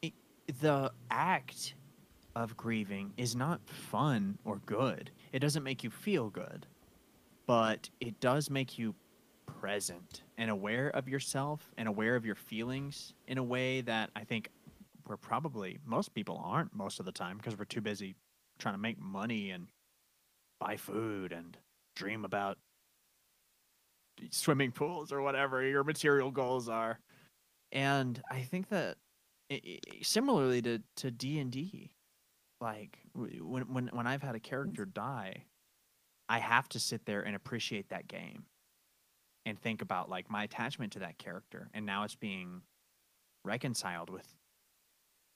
It- the act of grieving is not fun or good. It doesn't make you feel good, but it does make you present and aware of yourself and aware of your feelings in a way that I think we're probably most people aren't most of the time because we're too busy trying to make money and buy food and dream about swimming pools or whatever your material goals are. And I think that i- i- similarly to to D and D, like when when when I've had a character die, I have to sit there and appreciate that game, and think about like my attachment to that character, and now it's being reconciled with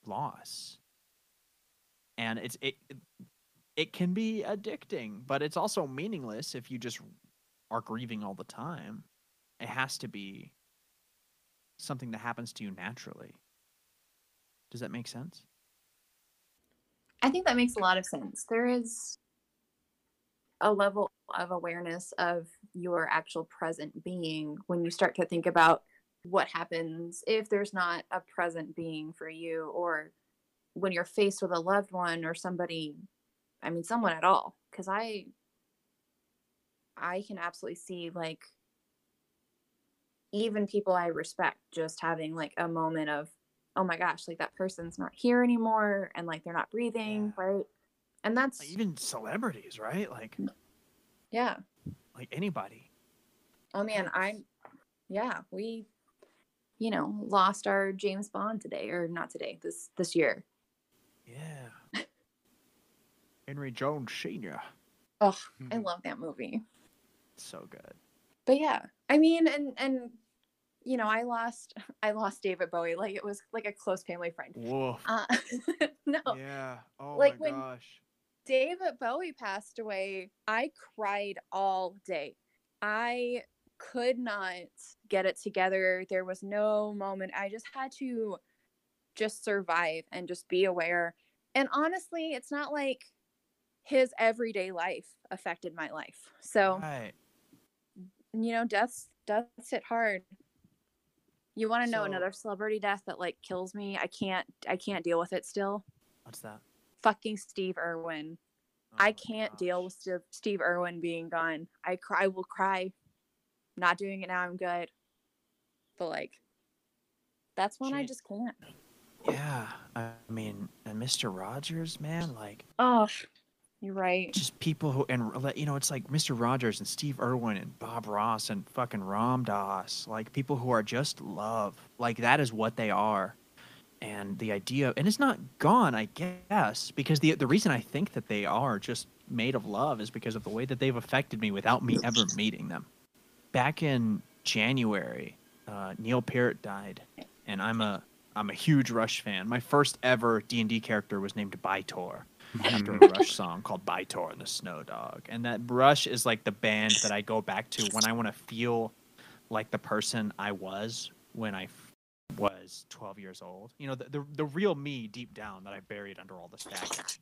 loss, and it's it it- it can be addicting, but it's also meaningless if you just are grieving all the time. It has to be something that happens to you naturally. Does that make sense? I think that makes a lot of sense. There is a level of awareness of your actual present being when you start to think about what happens if there's not a present being for you or when you're faced with a loved one or somebody I mean someone at all cuz I I can absolutely see like even people I respect just having like a moment of oh my gosh like that person's not here anymore and like they're not breathing Yeah. right and that's Like, even celebrities, right? Like yeah like anybody. oh man i'm yeah we you know lost our james bond today or not today this this year Yeah. Henry Jones Sr. oh i Mhm. love that movie So good. but yeah i mean and and you know i lost i lost david bowie like it was like a close family friend Woof. uh no Yeah. Oh Like my when- gosh. David Bowie passed away, I cried all day. I could not get it together. There was no moment. I just had to just survive and just be aware. And honestly, it's not like his everyday life affected my life. So, Right. you know, death's death's hit hard. You want to know So- another celebrity death that like kills me? I can't I can't deal with it still. What's that? Fucking Steve Irwin. Oh I can't deal with Steve, Steve Irwin being gone. I cry. I will cry. Not doing it now. I'm good. But like, That's when I just can't. Yeah, I mean, and Mr. Rogers, man, like Oh, you're right. just people who and you know, it's like Mr. Rogers and Steve Irwin and Bob Ross and fucking Ram Dass, like people who are just love. Like that is what they are. And the idea and it's not gone, I guess, because the the reason I think that they are just made of love is because of the way that they've affected me without me ever meeting them. Back in January, uh, Neil Peart died, and I'm a I'm a huge Rush fan. My first ever D and D character was named Bytor after a Rush song called Bytor and the Snow Dog. And that Rush is like the band that I go back to when I want to feel like the person I was when I f- was 12 years old. You know, the, the, the real me deep down that I buried under all this baggage.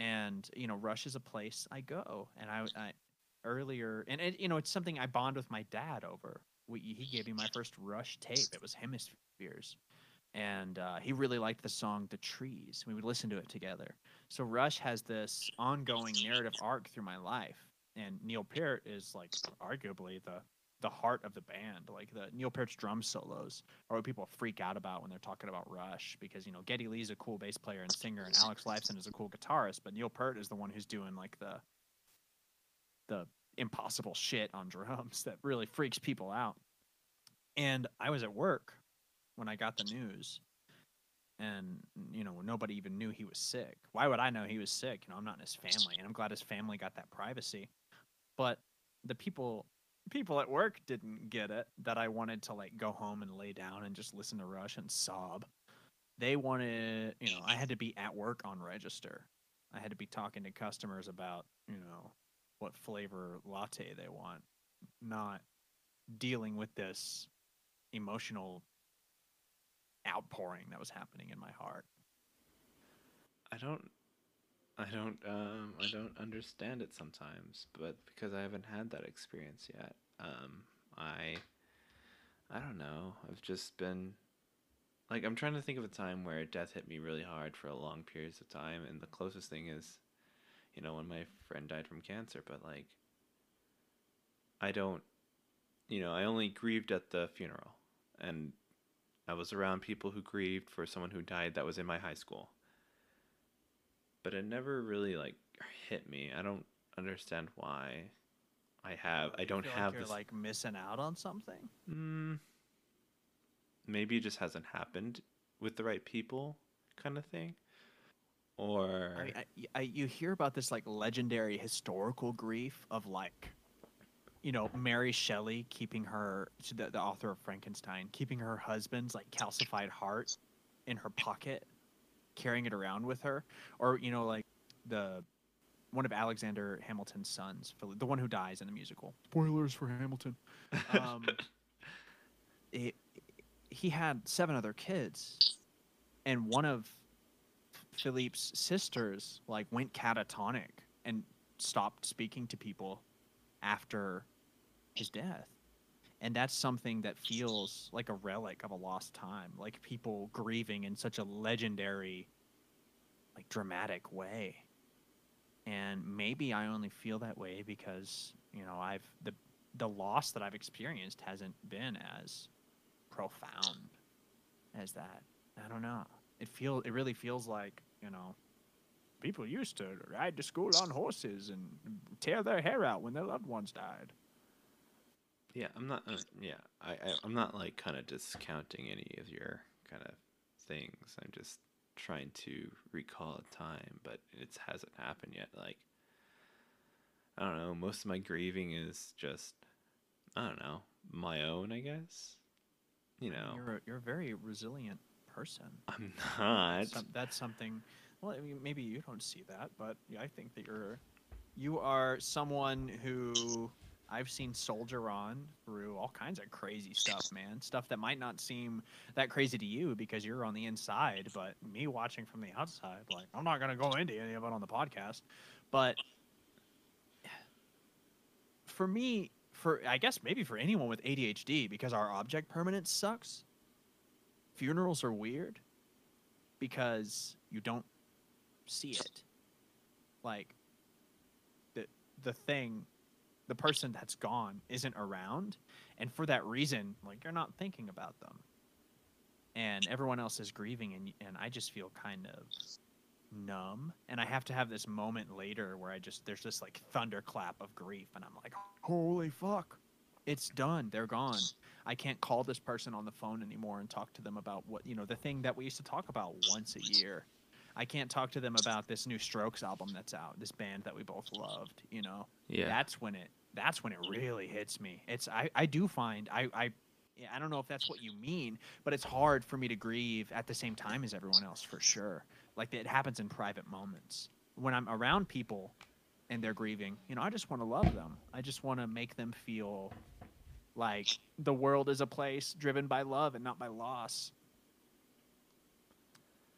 And, you know, Rush is a place I go. And I, I earlier, and it, you know, it's something I bond with my dad over. We, he gave me my first Rush tape. It was Hemispheres. And uh, he really liked the song The Trees. We would listen to it together. So Rush has this ongoing narrative arc through my life, and Neil Peart is like arguably the the heart of the band. Like the Neil Peart's drum solos are what people freak out about when they're talking about Rush because you know Geddy Lee's a cool bass player and singer, and Alex Lifeson is a cool guitarist, but Neil Peart is the one who's doing like the the impossible shit on drums that really freaks people out. And I was at work when I got the news and you know nobody even knew he was sick. Why would i know he was sick? You know i'm not in his family and i'm glad his family got that privacy. But the people people at work didn't get it that i wanted to like go home and lay down and just listen to rush and sob. They wanted you know i had to be at work on register. I had to be talking to customers about you know what flavor latte they want not dealing with this emotional outpouring that was happening in my heart. I don't I don't um I don't understand it sometimes, but because I haven't had that experience yet. Um I I don't know. I've just been like I'm trying to think of a time where death hit me really hard for a long periods of time and the closest thing is you know when my friend died from cancer, but like I don't you know, I only grieved at the funeral and I was around people who grieved for someone who died that was in my high school. But it never really like hit me. I don't understand why I have I don't have like you're this like missing out on something. mm, maybe it just hasn't happened with the right people kind of thing. Or I, mean, I, I, you hear about this like legendary historical grief of like, you know, Mary Shelley keeping her, the, the author of Frankenstein, keeping her husband's like calcified heart in her pocket, carrying it around with her, or you know, like the one of Alexander Hamilton's sons, the one who dies in the musical. Spoilers for Hamilton. Um, it, he had seven other kids, and one of Philippe's sisters like went catatonic and stopped speaking to people after his death. And that's something that feels like a relic of a lost time, like people grieving in such a legendary, like dramatic way. And maybe I only feel that way because, you know, I've the the loss that I've experienced hasn't been as profound as that. I don't know. It feel it really feels like you know people used to ride to school on horses and tear their hair out when their loved ones died. Yeah, I'm not uh, yeah, I, I I'm not like kind of discounting any of your kind of things. I'm just trying to recall a time, but it hasn't happened yet. Like I don't know, most of my grieving is just I don't know, my own, I guess. You know, You're a, you're a very resilient person. I'm not. Some, that's something. Well, I mean, maybe you don't see that, but I think that you're you are someone who I've seen soldier on through all kinds of crazy stuff, man. Stuff that might not seem that crazy to you because you're on the inside, but me watching from the outside, like I'm not gonna go into any of it on the podcast, but for me, for I guess maybe for anyone with ADHD, because our object permanence sucks. Funerals are weird because you don't see it. Like the the thing, the person that's gone isn't around, and for that reason, like you're not thinking about them. and everyone else is grieving, and and I just feel kind of numb, and I have to have this moment later where I just there's this like thunderclap of grief, and I'm like, holy fuck, it's done, they're gone. I can't call this person on the phone anymore and talk to them about what you know the thing that we used to talk about once a year. I can't talk to them about this new Strokes album that's out, this band that we both loved. You know, Yeah. that's when it that's when it really hits me. It's I I do find I I yeah, I don't know if that's what you mean, but it's hard for me to grieve at the same time as everyone else for sure. Like it happens in private moments. When I'm around people and they're grieving, you know, I just want to love them. I just want to make them feel like the world is a place driven by love and not by loss.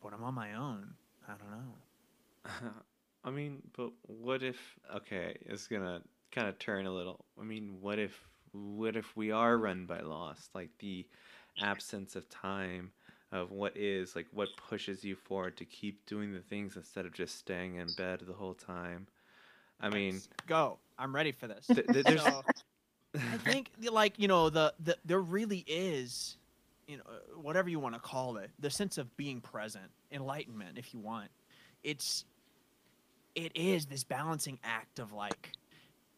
But I'm on my own. I don't know. I mean, but what if? Okay, it's gonna kind of turn a little. I mean, what if? What if we are run by loss? Like the absence of time of what is, like what pushes you forward to keep doing the things instead of just staying in bed the whole time. I mean, Let's go. I'm ready for this. th- th- there's. So, I think like you know the, the there really is, you know uh, whatever you want to call it, the sense of being present, enlightenment, if you want. It's it is this balancing act of like,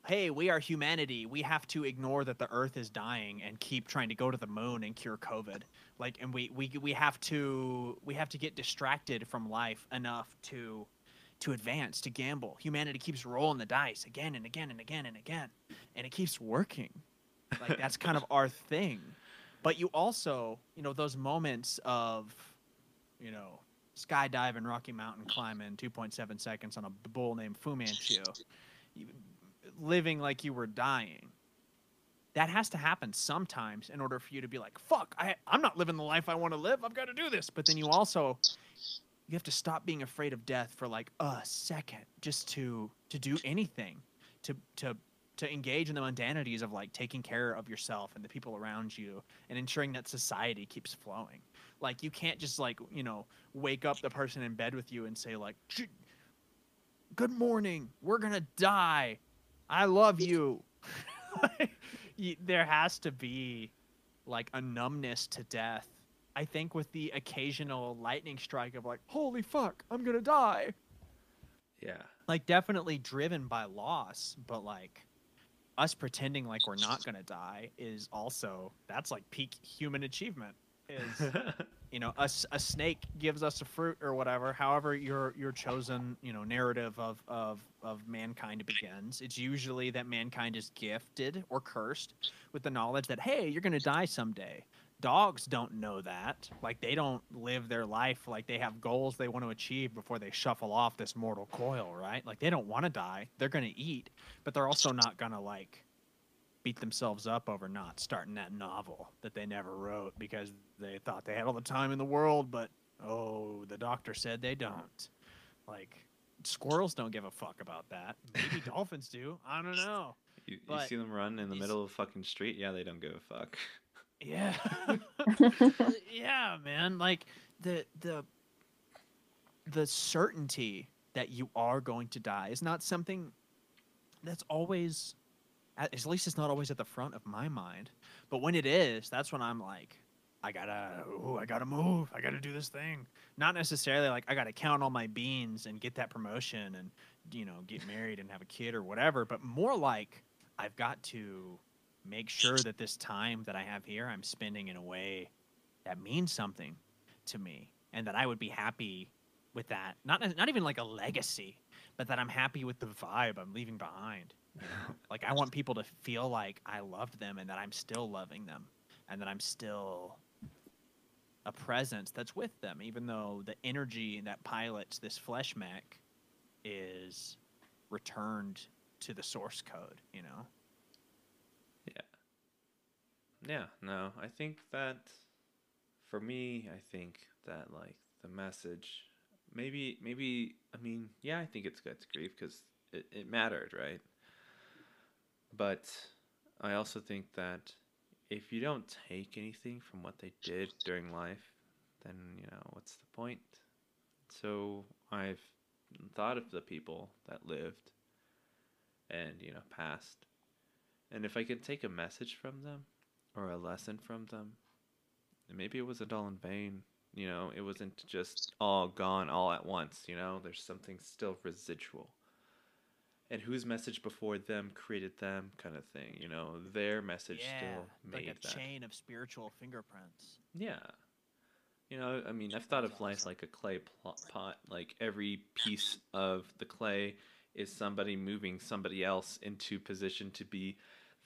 hey, we are humanity. We have to ignore that the Earth is dying and keep trying to go to the moon and cure COVID. Like, and we we we have to we have to get distracted from life enough to to advance to gamble. Humanity keeps rolling the dice again and again and again and again and it keeps working. Like that's kind of our thing. But you also, you know, those moments of, you know, skydiving, Rocky Mountain climbing, 2.7 seconds on a bull named Fu Manchu, living like you were dying. That has to happen sometimes in order for you to be like, fuck, I, I'm not living the life I want to live. I've got to do this. But then you also, you have to stop being afraid of death for like a second just to to do anything to to to engage in the mundanities of like taking care of yourself and the people around you and ensuring that society keeps flowing. Like you can't just like you know wake up the person in bed with you and say like good morning we're gonna die i love you. There has to be like a numbness to death. I think with the occasional lightning strike of like holy fuck i'm gonna die. Yeah. like definitely driven by loss but like us pretending like we're not gonna die is also that's like peak human achievement is you know a snake gives us a fruit or whatever however your your chosen you know narrative of of of mankind begins. It's usually that mankind is gifted or cursed with the knowledge that hey you're gonna die someday dogs don't know that like they don't live their life like they have goals they want to achieve before they shuffle off this mortal coil right like they don't want to die they're gonna eat but they're also not gonna like beat themselves up over not starting that novel that they never wrote because they thought they had all the time in the world, but oh, the doctor said they don't. Like squirrels don't give a fuck about that. Maybe dolphins do. I don't know. You, you see them run in the middle of a fucking street? Yeah, they don't give a fuck. Yeah. yeah, man. Like the the the certainty that you are going to die is not something that's always at at least it's not always at the front of my mind. But when it is, that's when I'm like, I gotta, ooh, I gotta move. I gotta do this thing. Not necessarily like I gotta count all my beans and get that promotion and you know get married and have a kid or whatever. But more like I've got to make sure that this time that I have here, I'm spending in a way that means something to me, and that I would be happy with that. Not not even like a legacy, but that I'm happy with the vibe I'm leaving behind. you know? like I want people to feel like I loved them and that I'm still loving them, and that I'm still a presence that's with them, even though the energy that pilots this flesh mech is returned to the source code. You know. Yeah, no, I think that for me, I think that like the message, maybe, maybe, I mean, yeah, I think it's good to grieve because it, it mattered, right? But I also think that if you don't take anything from what they did during life, then, you know, what's the point? So I've thought of the people that lived and, you know, passed. And if I can take a message from them, or a lesson from them, And maybe it wasn't all in vain. You know, it wasn't just all gone all at once. You know, there's something still residual. And whose message before them created them, kind of thing. You know, their message yeah, still like made a that. chain of spiritual fingerprints. Yeah. You know, I mean, I've thought of life like a clay pot. Like every piece of the clay is somebody moving somebody else into position to be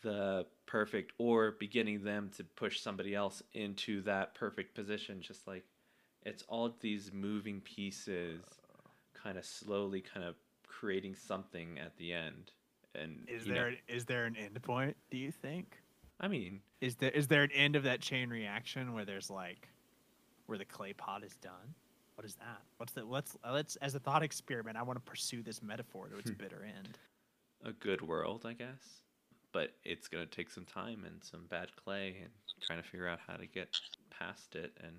the perfect, or beginning them to push somebody else into that perfect position. Just like it's all these moving pieces, kind of slowly, kind of creating something at the end. And Is you know, there is there an end point? Do you think? I mean, Is there is there an end of that chain reaction where there's like where the clay pot is done? What is that? What's the let's let's as a thought experiment, I want to pursue this metaphor to its Hmm. bitter end. a good world, I guess. But it's gonna take some time and some bad clay and trying to figure out how to get past it and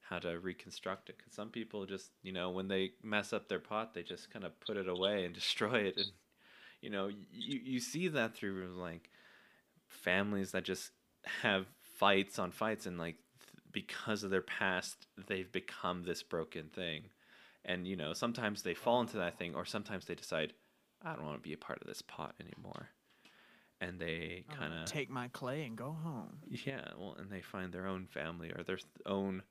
how to reconstruct it. Because some people just, you know, when they mess up their pot, they just kind of put it away and destroy it. And you know, you you see that through like families that just have fights on fights and like th- because of their past, they've become this broken thing. And you know, sometimes they fall into that thing, or sometimes they decide, I don't want to be a part of this pot anymore. And they kind of take my clay and go home. yeah, well, and they find their own family or their th- own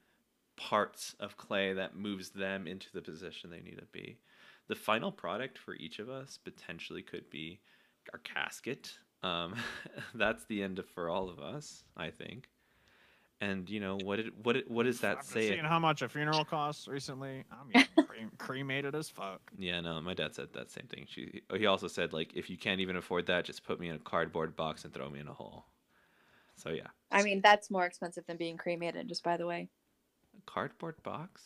parts of clay that moves them into the position they need to be. The final product for each of us potentially could be our casket. Um, that's the end of, for all of us, I think. And you know what? It, what? It, what does that After say? Seeing how much a funeral costs recently, I'm getting cre- cremated as fuck. Yeah, no, my dad said that same thing. She, he also said like, if you can't even afford that, just put me in a cardboard box and throw me in a hole. So yeah, I mean, that's more expensive than being cremated, just by the way. a cardboard box.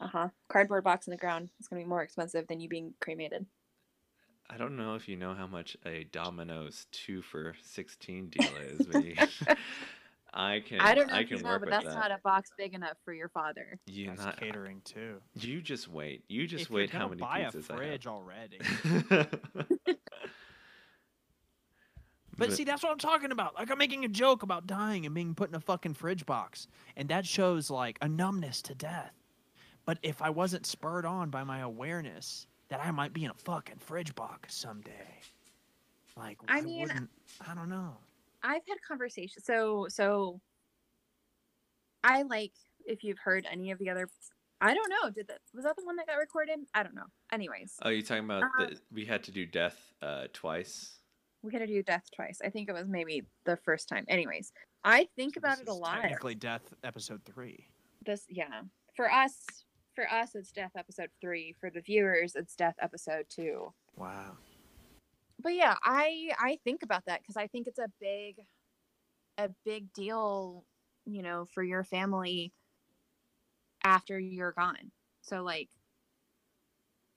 Uh huh. Cardboard box in the ground is going to be more expensive than you being cremated. I don't know if you know how much a Domino's two for sixteen deal is. But you, I can. I don't know I if you can know, work but with that's that. not a box big enough for your father. you That's not. catering too. You just wait. You just if wait. you're How gonna many buy a pizzas fridge already. I have. But see, that's what I'm talking about. Like I'm making a joke about dying and being put in a fucking fridge box, and that shows like a numbness to death. But if I wasn't spurred on by my awareness that I might be in a fucking fridge box someday, like I I mean, wouldn't. I don't know. I've had conversations. So, so I like if you've heard any of the other. I don't know. Did that was that the one that got recorded? I don't know. Anyways, oh, you talking about Uh, the, we had to do death uh, twice? we had to do death twice. I think it was maybe the first time. Anyways, I think So about this it a is lot. Technically, death episode three. This, yeah, for us, for us, it's death episode three. For the viewers, it's death episode two. Wow. But yeah i i think about that because i think it's a big a big deal you know for your family after you're gone so like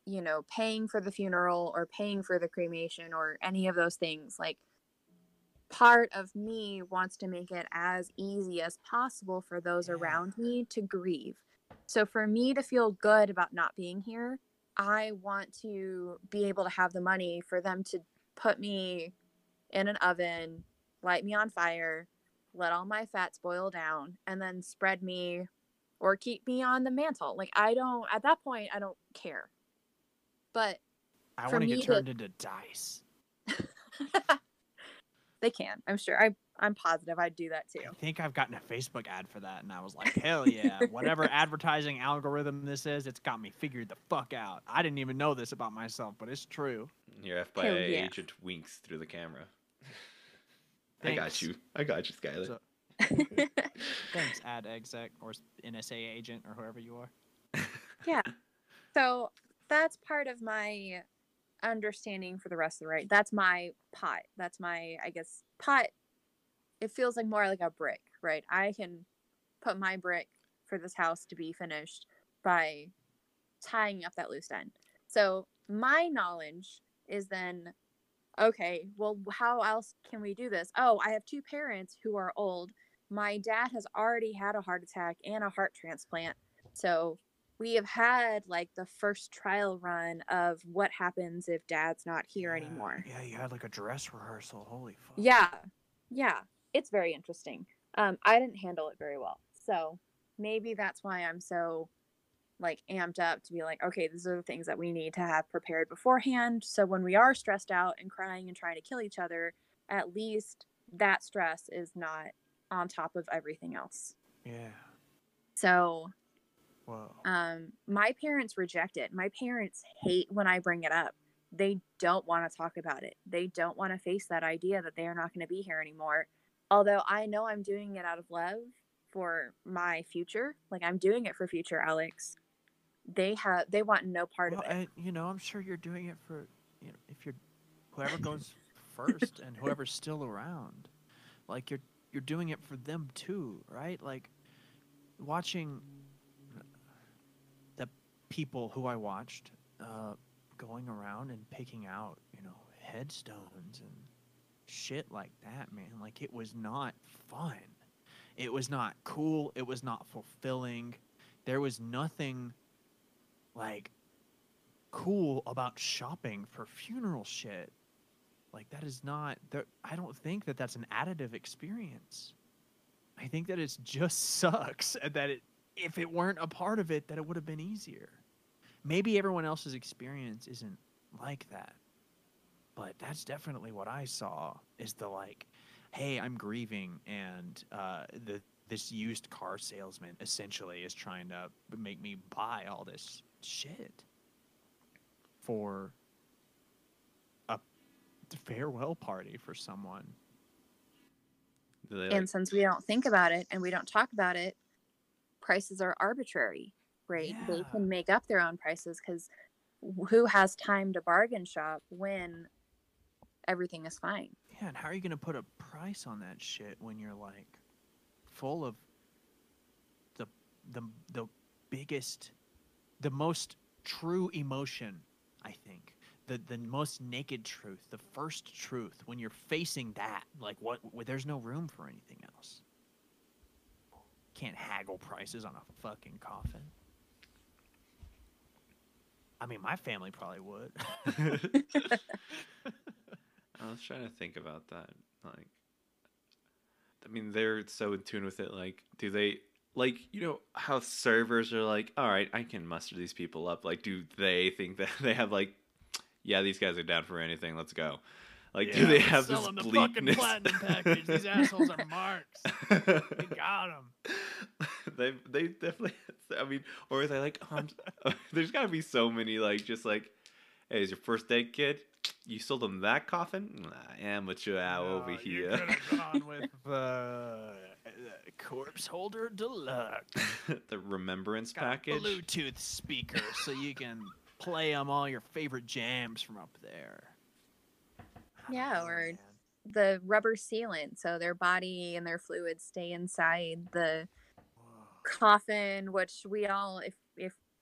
you know paying for the funeral or paying for the cremation or any of those things like part of me wants to make it as easy as possible for those Yeah. around me to grieve so for me to feel good about not being here I want to be able to have the money for them to put me in an oven, light me on fire, let all my fats boil down, and then spread me or keep me on the mantle. Like I don't at that point I don't care. But I want to get turned into dice. they can. I'm sure. I I'm positive I'd do that too. I think I've gotten a Facebook ad for that, and I was like, hell yeah. Whatever advertising algorithm this is, it's got me figured the fuck out. I didn't even know this about myself, but it's true. Your Hell FBI yeah. agent winks through the camera. I got you. I got you, Skyler. So- Thanks, ad exec or NSA agent or whoever you are. Yeah. So that's part of my understanding for the rest of the right. That's my pot. That's my, I guess, pot. It feels like more like a brick, right? I can put my brick for this house to be finished by tying up that loose end. So my knowledge is then, okay, well, how else can we do this? Oh, I have two parents who are old. My dad has already had a heart attack and a heart transplant. So we have had like the first trial run of what happens if dad's not here Yeah, anymore. Yeah, you had like a dress rehearsal. Holy fuck. Yeah. Yeah. It's very interesting. Um, I didn't handle it very well. So maybe that's why I'm so like amped up to be like, okay, these are the things that we need to have prepared beforehand. So when we are stressed out and crying and trying to kill each other, at least that stress is not on top of everything else. Yeah. So Whoa. um, my parents reject it. My parents hate when I bring it up. They don't want to talk about it. They don't want to face that idea that they are not going to be here anymore. Although I know I'm doing it out of love for my future. Like I'm doing it for future Alex. They have they want no part well, of it. and you know, I'm sure you're doing it for you know, if you're whoever goes first and whoever's still around. Like you're you're doing it for them too, right? Like watching the people who I watched uh, going around and picking out, you know, headstones and shit like that, man. Like it was not fun. It was not cool. It was not fulfilling. There was nothing like cool about shopping for funeral shit. Like that is not there I don't think that that's an additive experience. I think that it just sucks that it if it weren't a part of it that it would have been easier. Maybe everyone else's experience isn't like that. But that's definitely what I saw is the like hey, I'm grieving and uh the this used car salesman essentially is trying to make me buy all this shit for a farewell party for someone. Do they, and since we don't think about it and we don't talk about it, prices are arbitrary, right? They can make up their own prices because who has time to bargain shop when everything is fine? Yeah, and how are you going to put a price on that shit when you're like full of the the the biggest the most true emotion, I think. The the most naked truth, the first truth when you're facing that, like what wh- there's no room for anything else. Can't haggle prices on a fucking coffin. I mean, my family probably would. I was trying to think about that. Like, I mean, they're so in tune with it. Like, do they like you know how servers are like, all right, I can muster these people up. Like, do they think that they have like, yeah, these guys are down for anything. Let's go. Like, do they have this bleakness? package. These assholes are marks. We got them. they they definitely. I mean, or are they like, um, there's got to be so many like just like, hey, is your first date kid? You sold him that coffin? Nah, amateur hour over here. You here. could have gone with the corpse holder deluxe. the remembrance Got a package. Bluetooth speaker, so you can play them all your favorite jams from up there. Yeah, don't or- man. The rubber sealant, so their body and their fluids stay inside the Whoa. coffin, which we all, if if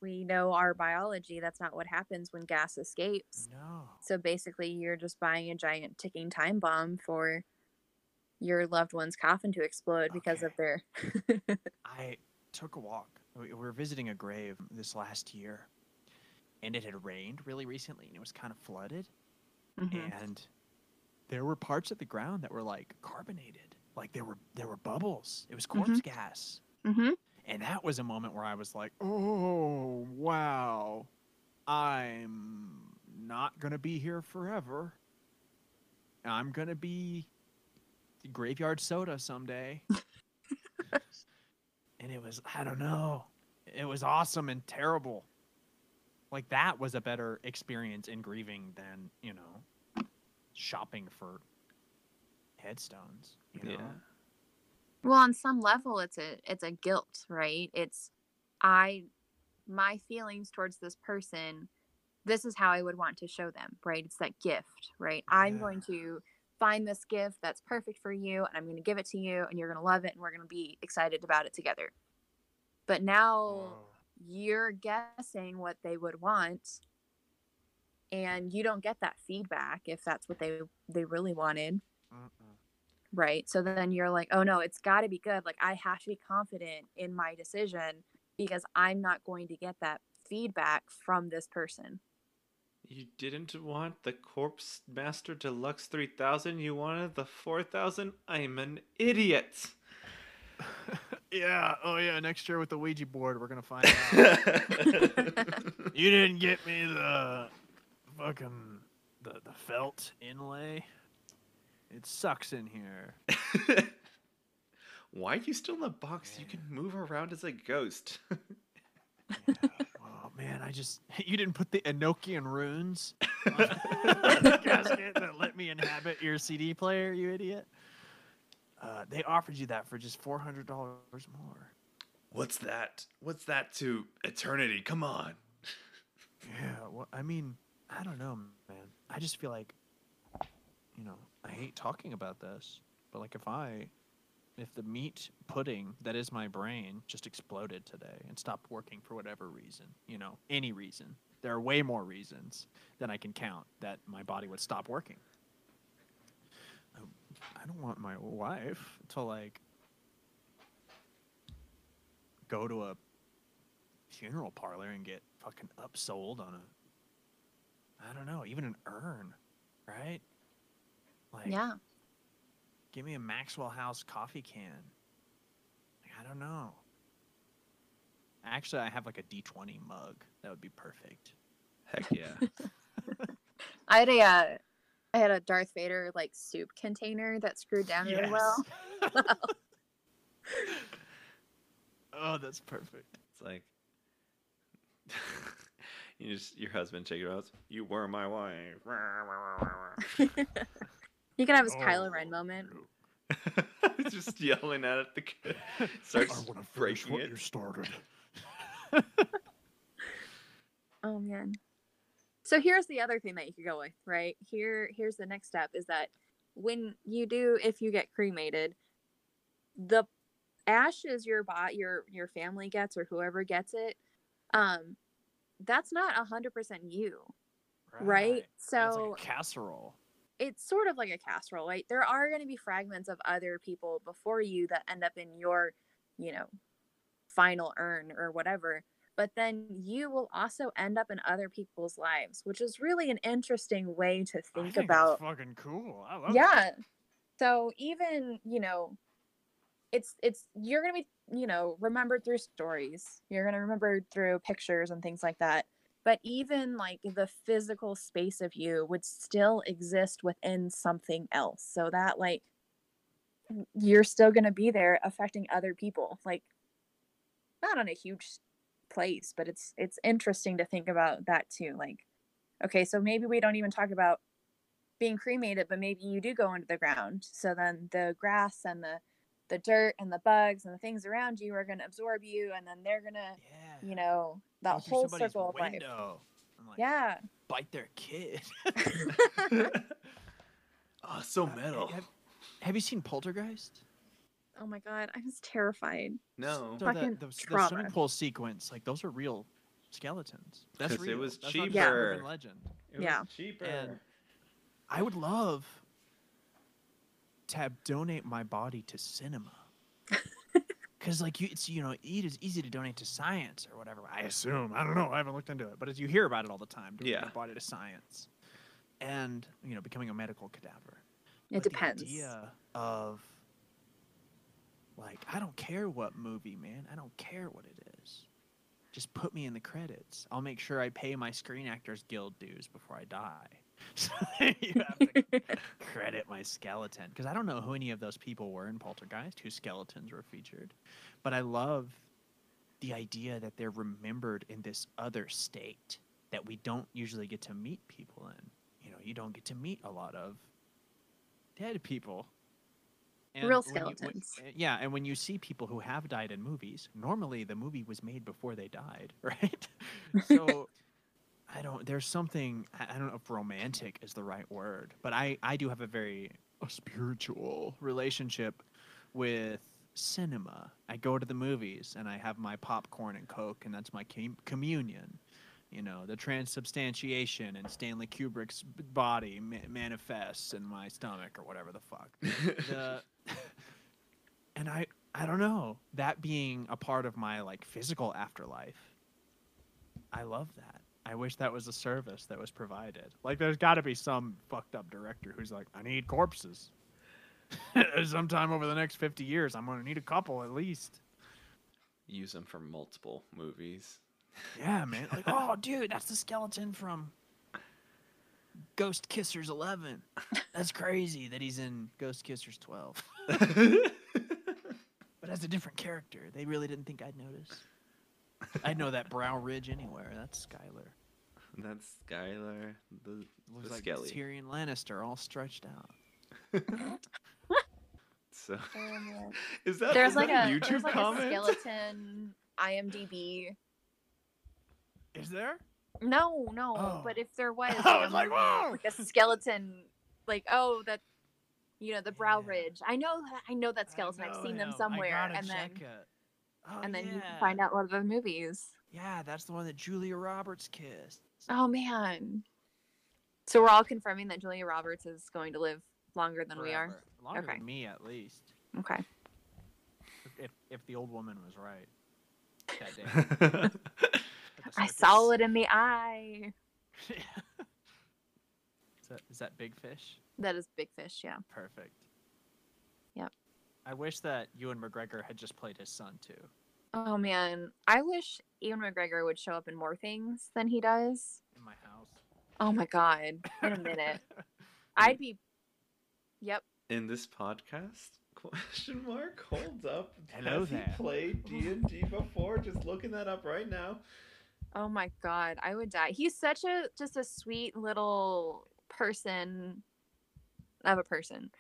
we know our biology, that's not what happens when gas escapes. No. So basically, you're just buying a giant ticking time bomb for your loved one's coffin to explode because of their. I took a walk. We we were visiting a grave this last year, and it had rained really recently, and it was kind of flooded. Mhm. and there were parts of the ground that were like carbonated like there were there were bubbles it was corpse gas Mhm. And that was a moment where i was like oh wow. I'm not gonna be here forever. I'm gonna be graveyard soda someday. And it was i don't know. It was awesome and terrible. Like that was a better experience in grieving than you know shopping for headstones you know? Yeah. Well, on some level, it's a it's a guilt, right? It's I my feelings towards this person. This is how I would want to show them, right? It's that gift, right? I'm going to find this gift that's perfect for you, and I'm going to give it to you, and you're going to love it, and we're going to be excited about it together. But now Whoa. you're guessing what they would want and you don't get that feedback if that's what they they really wanted Mm-mm. Right so then you're like oh no it's got to be good like i have to be confident in my decision because i'm not going to get that feedback from this person You didn't want the Corpse Master Deluxe 3000, you wanted the 4000? I'm an idiot. Yeah. Oh yeah. Next year with the Ouija board, we're gonna find out. you didn't get me the fucking the the felt inlay. It sucks in here. Why are you still in the box? You can move around as a ghost. Oh man, I just you didn't put the Enochian runes on the casket that let me inhabit your CD player, you idiot. Uh, they offered you that for just four hundred dollars more. What's that? What's that to eternity? Come on. Yeah, well, I mean, I don't know, man. I just feel like, you know, I hate talking about this, but like if I, if the meat pudding that is my brain just exploded today and stopped working for whatever reason, you know, any reason, there are way more reasons than I can count that my body would stop working. I, don't want my wife to like go to a funeral parlor and get fucking upsold on a I don't know, even an urn, right? Like yeah. give me a Maxwell House coffee can. Like, I don't know. Actually, I have like a D20 mug. That would be perfect. Heck yeah. I had a uh, I had a Darth Vader like soup container that screwed down really well. oh, that's perfect. It's like you just your husband check your house. You were my wife. You can have his Oh, Kylo Ren moment. just yelling at it. The kid starts wanna breaking it. You started. Oh man. So here's the other thing that you could go with, right? Here here's the next step is that when you do if you get cremated, the ashes your bot your your family gets or whoever gets it, um that's not a hundred percent you, right? It's like So a casserole. It's sort of like a casserole, right? There are going to be fragments of other people before you that end up in your, you know, final urn or whatever. But then you will also end up in other people's lives, which is really an interesting way to think, that's about. fucking cool. I love Yeah. So even, you know, it's it's you're going to be, you know, remembered through stories. You're going to remember through pictures and things like that but even like the physical space of you would still exist within something else so that like you're still going to be there affecting other people like not on a huge place but it's it's interesting to think about that too like okay so maybe we don't even talk about being cremated but maybe you do go into the ground so then the grass and the the dirt and the bugs and the things around you are going to absorb you and then they're going to Yeah. You know Go the through whole somebody's circle of life window and, like, yeah Bite their kid. oh, so Uh, metal. Have, have you seen Poltergeist? Oh my god, I was terrified. No. So the, Fucking the, the trauma. swimming pool sequence, like those are real skeletons. That's 'Cause it was That's not cheaper. urban legend. It Yeah. was cheaper. And I would love to have donate my body to cinema. Because like you, it's you know, it is easy to donate to science or whatever. I assume. I don't know. I haven't looked into it, but as you hear about it all the time, donating Yeah. your body to science, and you know, becoming a medical cadaver. It But the depends. idea of like I don't care what movie, man. I don't care what it is. Just put me in the credits. I'll make sure I pay my Screen Actors Guild dues before I die. So you have to credit my skeleton because I don't know who any of those people were in Poltergeist whose skeletons were featured, but I love the idea that they're remembered in this other state that we don't usually get to meet people in. You know, you don't get to meet a lot of dead people. Real when you- when- skeletons. uh, yeah, and when you see people who have died in movies, normally the movie was made before they died, right? so I don't. There's something I I don't know if romantic is the right word, but I I do have a very a spiritual relationship with cinema. I go to the movies and I have my popcorn and coke, and that's my com- communion. You know, the transubstantiation and Stanley Kubrick's body ma- manifests in my stomach or whatever the fuck. The, and I I don't know that being a part of my like physical afterlife. I love that. I wish that was a service that was provided. Like, there's got to be some fucked up director who's like, I need corpses. Sometime over the next 50 years, I'm going to need a couple at least. use them for multiple movies. Yeah, man. Like, oh, dude, that's the skeleton from Ghost Kissers 11. That's crazy that he's in Ghost Kissers 12. But as a different character, they really didn't think I'd notice. I'd know that brow ridge anywhere. That's Skyler. That's Skyler the, Looks the like Skelly. Tyrion Lannister all stretched out. So is that There's is like that a YouTube there's like comment? a skeleton IMDb. Is there? No, no. Oh. But if there was, I was um, like, whoa! like a skeleton, like oh that, you know the brow Yeah. ridge. I know I know that skeleton. I've seen them somewhere, and then Oh, and then you can find out one of the movies. Yeah, that's the one that Julia Roberts kissed. Oh man. So we're all confirming that Julia Roberts is going to live longer than we are. Longer Okay. than me, at least. Okay. If if the old woman was right. That day. I saw it in the eye. yeah. is, that, is that big fish? That is big fish, yeah. Perfect. Yep. I wish that Ewan McGregor had just played his son too. Oh man, I wish Ewan McGregor would show up in more things than he does. in my house. Oh my god, in a minute. I'd be. Yep. In this podcast? Question mark. Hold up. Hello Has there. he played D and D before? Just looking that up right now. Oh my god, I would die. He's such a just a sweet little person of a person.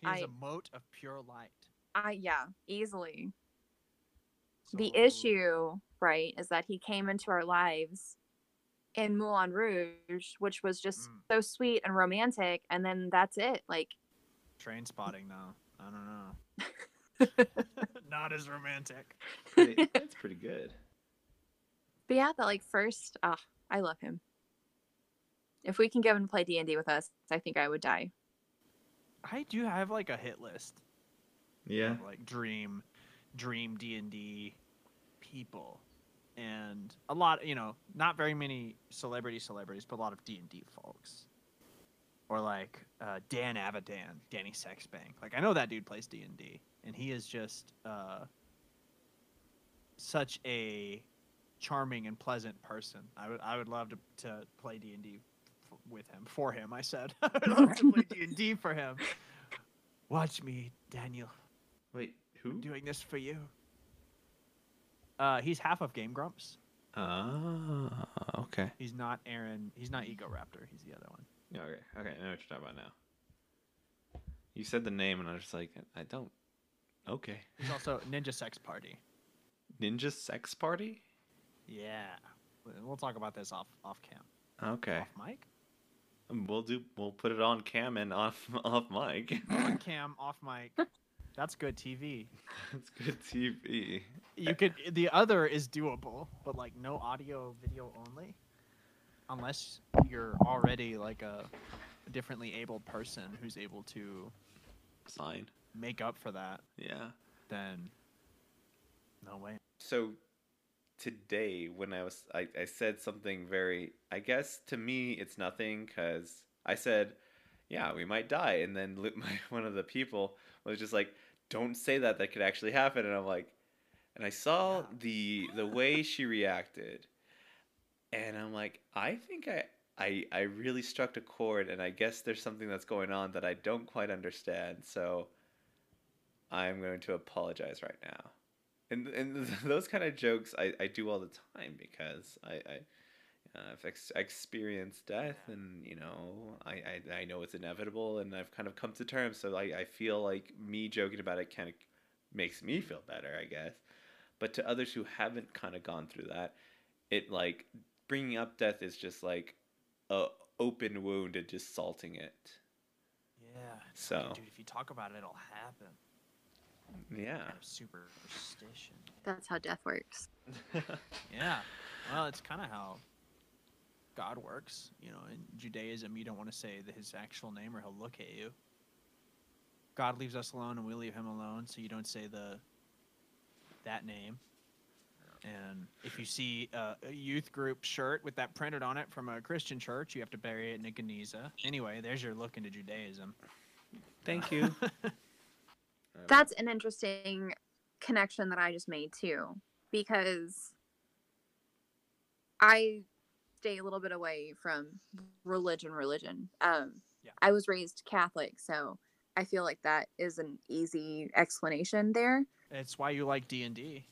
He's is I- a mote of pure light. I yeah, easily. The issue, right, is that he came into our lives in Moulin Rouge, which was just Mm. so sweet and romantic, and then that's it. Like, Trainspotting though. I don't know. Not as romantic. That's pretty good. but yeah, that like first, ah, I love him. If we can get him to play D and D with us, I think I would die. I do have like a hit list Yeah. of like dream dream D&D people and a lot, you know, not very many celebrity celebrities, but a lot of D&D folks. Or like uh, Dan Avidan, Danny Sexbang. Like I know that dude plays D&D and he is just uh, such a charming and pleasant person. I would I would love to to play D&D f- with him for him, I said. I would love to play D&D for him. Watch me, Daniel, Wait, who? I'm doing this for you. Uh, he's half of Game Grumps. Ah, okay. He's not Arin. He's not Egoraptor. He's the other one. Yeah, Okay, okay, I know what you're talking about now. You said the name, and I was just like, I don't. Okay. He's also Ninja Sex Party. Ninja Sex Party? Yeah, We- we'll talk about this off off cam. Okay. Off mic. Um, We'll do. We'll put it on cam and off off mic. On cam, off mic. That's good TV. That's good TV. You could. The other is doable, but like no audio, video only. Unless you're already like a differently abled person who's able to Sign. make up for that, Yeah. then no way. So today, when I was, I, I said something very. I guess to me, it's nothing because I said, "Yeah, we might die," and then my, one of the people was just like, "Don't say that. That could actually happen." And I'm like, and I saw Yeah. the the way she reacted, and I'm like, I think I. I, I really struck a chord, and I guess there's something that's going on that I don't quite understand. So I'm going to apologize right now and and those kind of jokes I, I do all the time because I, I uh, I've ex- experienced death and you know I, I I know it's inevitable and I've kind of come to terms so I, I feel like me joking about it kind of makes me feel better I guess but to others who haven't kind of gone through that it like bringing up death is just like a open wound and just salting it Yeah. So- like, dude, if you talk about it, it'll happen. yeah Kind of superstition. That's how death works. Yeah. Well, it's kind of how God works. You know, in Judaism, you don't want to say his actual name or he'll look at you. God leaves us alone and we leave him alone, so you don't say the that name. And if you see uh, a youth group shirt with that printed on it from a Christian church, you have to bury it in a geniza. Anyway, there's your look into Judaism. thank you That's an interesting connection that I just made too. because I stay a little bit away from religion. Religion. Um, Yeah. I was raised Catholic, so I feel like that is an easy explanation there. It's why you like D and D.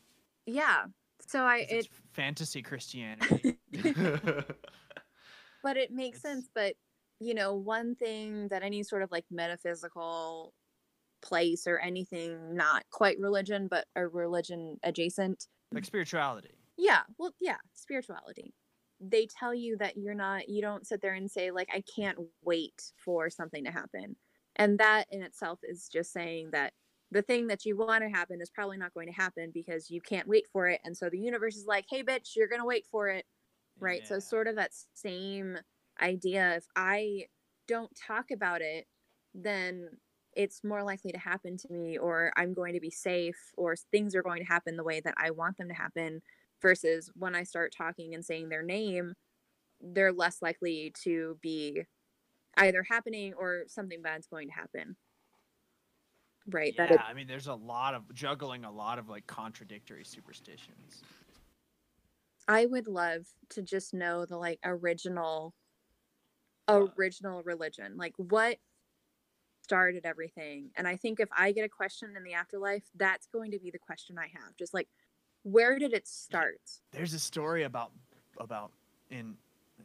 Yeah. So I It's it fantasy Christianity. but it makes It's- sense but you know one thing that any sort of like metaphysical place or anything not quite religion but a religion adjacent like spirituality. yeah well yeah spirituality they tell you that you're not you don't sit there and say like i can't wait for something to happen. And that in itself is just saying that the thing that you want to happen is probably not going to happen because you can't wait for it and so the universe is like hey bitch you're gonna wait for it. Right so sort of that same idea if i don't talk about it then it's more likely to happen to me or i'm going to be safe or things are going to happen the way that i want them to happen versus when i start talking and saying their name they're less likely to be either happening or something bad's going to happen right Yeah, that I mean, there's a lot of juggling, a lot of like contradictory superstitions. i would love to just know the like original Uh. original religion like what started everything and i think if i get a question in the afterlife that's going to be the question i have just like where did it start There's a story about about in uh,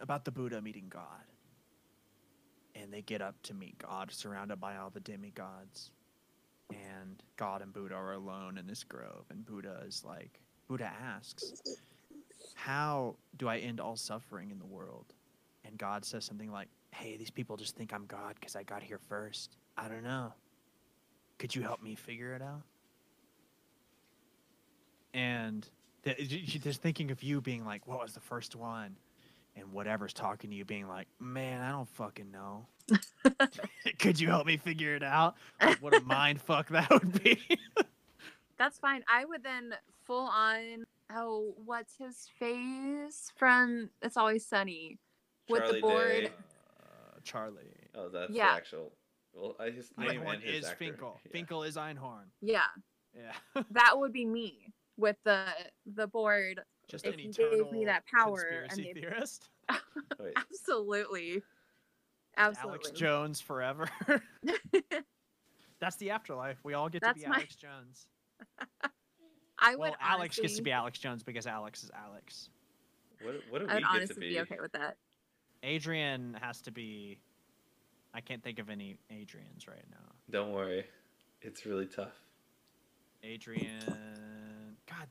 about the Buddha meeting God, and they get up to meet God, surrounded by all the demigods, and God and Buddha are alone in this grove, and Buddha is like, Buddha asks, "How do I end all suffering in the world?" And God says something like, "Hey, these people just think I'm God because I got here first. I don't know. Could you help me figure it out?" And th- y- y- just thinking of you being like, "What was the first one?" and whatever's talking to you being like, "Man, I don't fucking know. Could you help me figure it out?" Like, what a mind fuck that would be. That's fine. I would then full on. Oh, what's his face from It's Always Sunny with Charlie the board? Day. uh, Charlie. Oh, that's Yeah. the actual. Well, I his name Einhorn and his is actor. Finkel. Yeah. Finkel is Einhorn. Yeah, Yeah. that would be me with the the board. Just If an you gave me that power and conspiracy the- theorist. Wait, Absolutely, Alex absolutely. Jones forever. That's the afterlife. We all get That's to be my- Alex Jones. I would. Well, Alex gets to be Alex Jones because Alex is Alex. what, what do I we would get to honestly be? be okay with that. Adrian has to be. I can't think of any Adrians right now. Don't worry, it's really tough. Adrian. God,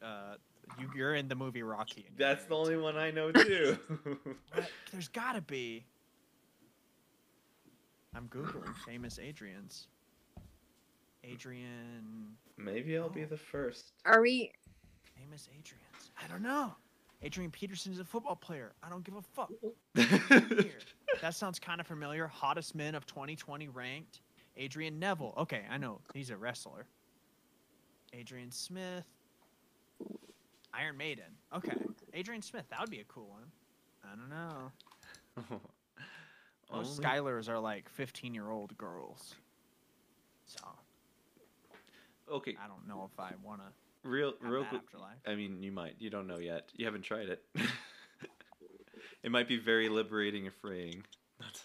the, uh, you, you're in the movie Rocky. and That's the only one I know too. There's gotta be. I'm googling famous Adrians. Adrian. Maybe I'll Oh. be the first. Are we? Famous Adrians. I don't know. Adrian Peterson is a football player. I don't give a fuck. That sounds kind of familiar. Hottest men of 2020 ranked. Adrian Neville. Okay, I know. He's a wrestler. Adrian Smith. Iron Maiden. Okay. Adrian Smith. That would be a cool one. I don't know. Most Only- Skylers are like 15 year old girls. So Okay, I don't know if I want to real, have real that quick. afterlife. I mean, you might. You don't know yet. You haven't tried it. it might be very liberating and freeing. Not,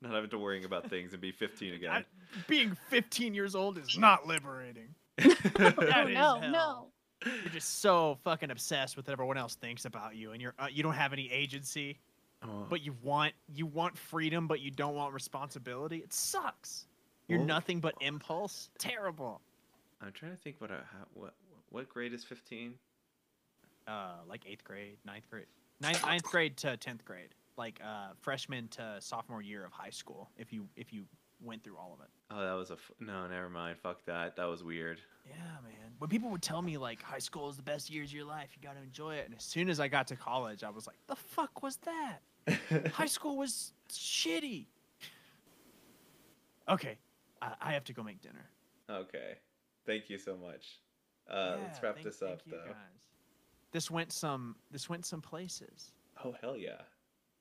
not having to worrying about things and be 15 again. I- being 15 years old is not liberating. Oh That is no, no. You're just so fucking obsessed with what everyone else thinks about you, and you're uh, you don't have any agency, Oh, but you want you want freedom, but you don't want responsibility. It sucks. You're nothing but impulse. Terrible. I'm trying to think what I, how, what what grade is 15? Uh, like eighth grade, ninth grade, ninth, ninth grade to tenth grade, like uh, freshman to sophomore year of high school. If you if you went through all of it. Oh, that was a f- no. Never mind. Fuck that. That was weird. Yeah, man. When people would tell me like high school is the best years of your life, you got to enjoy it. And as soon as I got to college, I was like, the fuck was that? high school was shitty. Okay, I, I have to go make dinner. okay. Thank you so much. Uh, let's wrap thank- this up though. guys. This went some. This went some places. Oh hell yeah!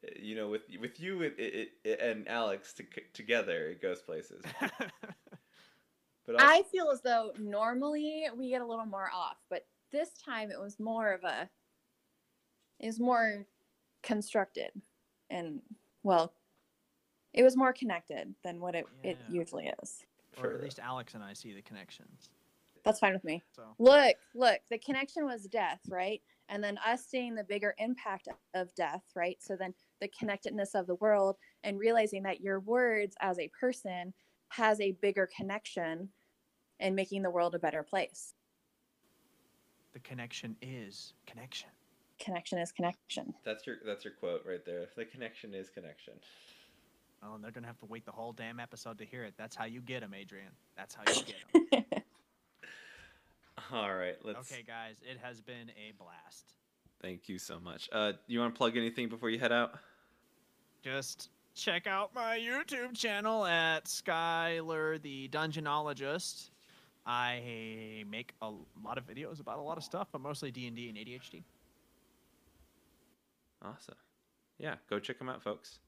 Uh, You know, with with you it, it, it, and Alex to, together, it goes places. But also, I feel as though normally we get a little more off, but this time it was more of a it was more constructed and well it was more connected than what it, it usually is. Or at least Alex and I see the connections. that's fine with me. So. Look look the connection was death right? And then us seeing the bigger impact of death right? So then the connectedness of the world and realizing that your words as a person has a bigger connection and making the world a better place the connection is connection. connection is connection That's your that's your quote right there. The connection is connection. Oh, and they're gonna have to wait the whole damn episode to hear it. That's how you get them, Adrian. That's how you get them. All right, let's. okay, guys, it has been a blast. Thank you so much. Uh, you want to plug anything before you head out? Just check out my YouTube channel at Skyler the Dungeonologist. I make a lot of videos about a lot of stuff, but mostly D and D and ADHD. Awesome. Yeah, go check them out, folks.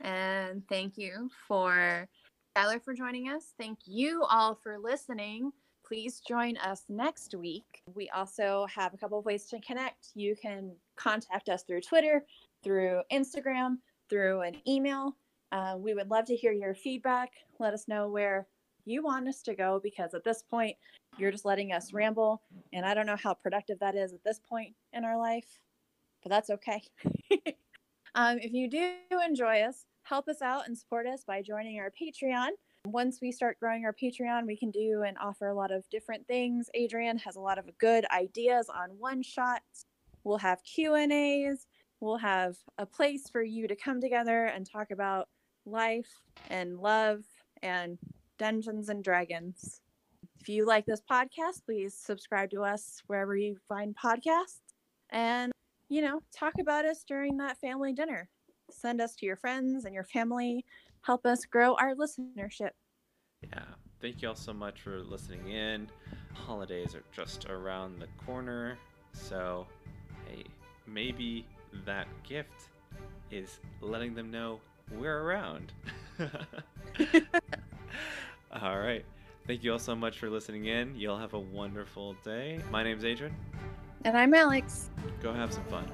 And thank you for Tyler for joining us. Thank you all for listening. Please join us next week. We also have a couple of ways to connect. You can contact us through Twitter, through Instagram, through an email. Uh, we would love to hear your feedback. Let us know where you want us to go because at this point, you're just letting us ramble. And I don't know how productive that is at this point in our life, but that's okay. Um, if you do enjoy us, help us out and support us by joining our Patreon. Once we start growing our Patreon, we can do and offer a lot of different things. Adrian has a lot of good ideas on one shots. We'll have Q and A's. We'll have a place for you to come together and talk about life and love and Dungeons and Dragons. If you like this podcast, please subscribe to us wherever you find podcasts. And you know, talk about us during that family dinner. Send us to your friends and your family. Help us grow our listenership. Yeah. Thank you all so much for listening in. Holidays are just around the corner. So, hey, maybe that gift is letting them know we're around. all right. Thank you all so much for listening in. You'll have a wonderful day. My name's Adrian. And I'm Alex. Go have some fun.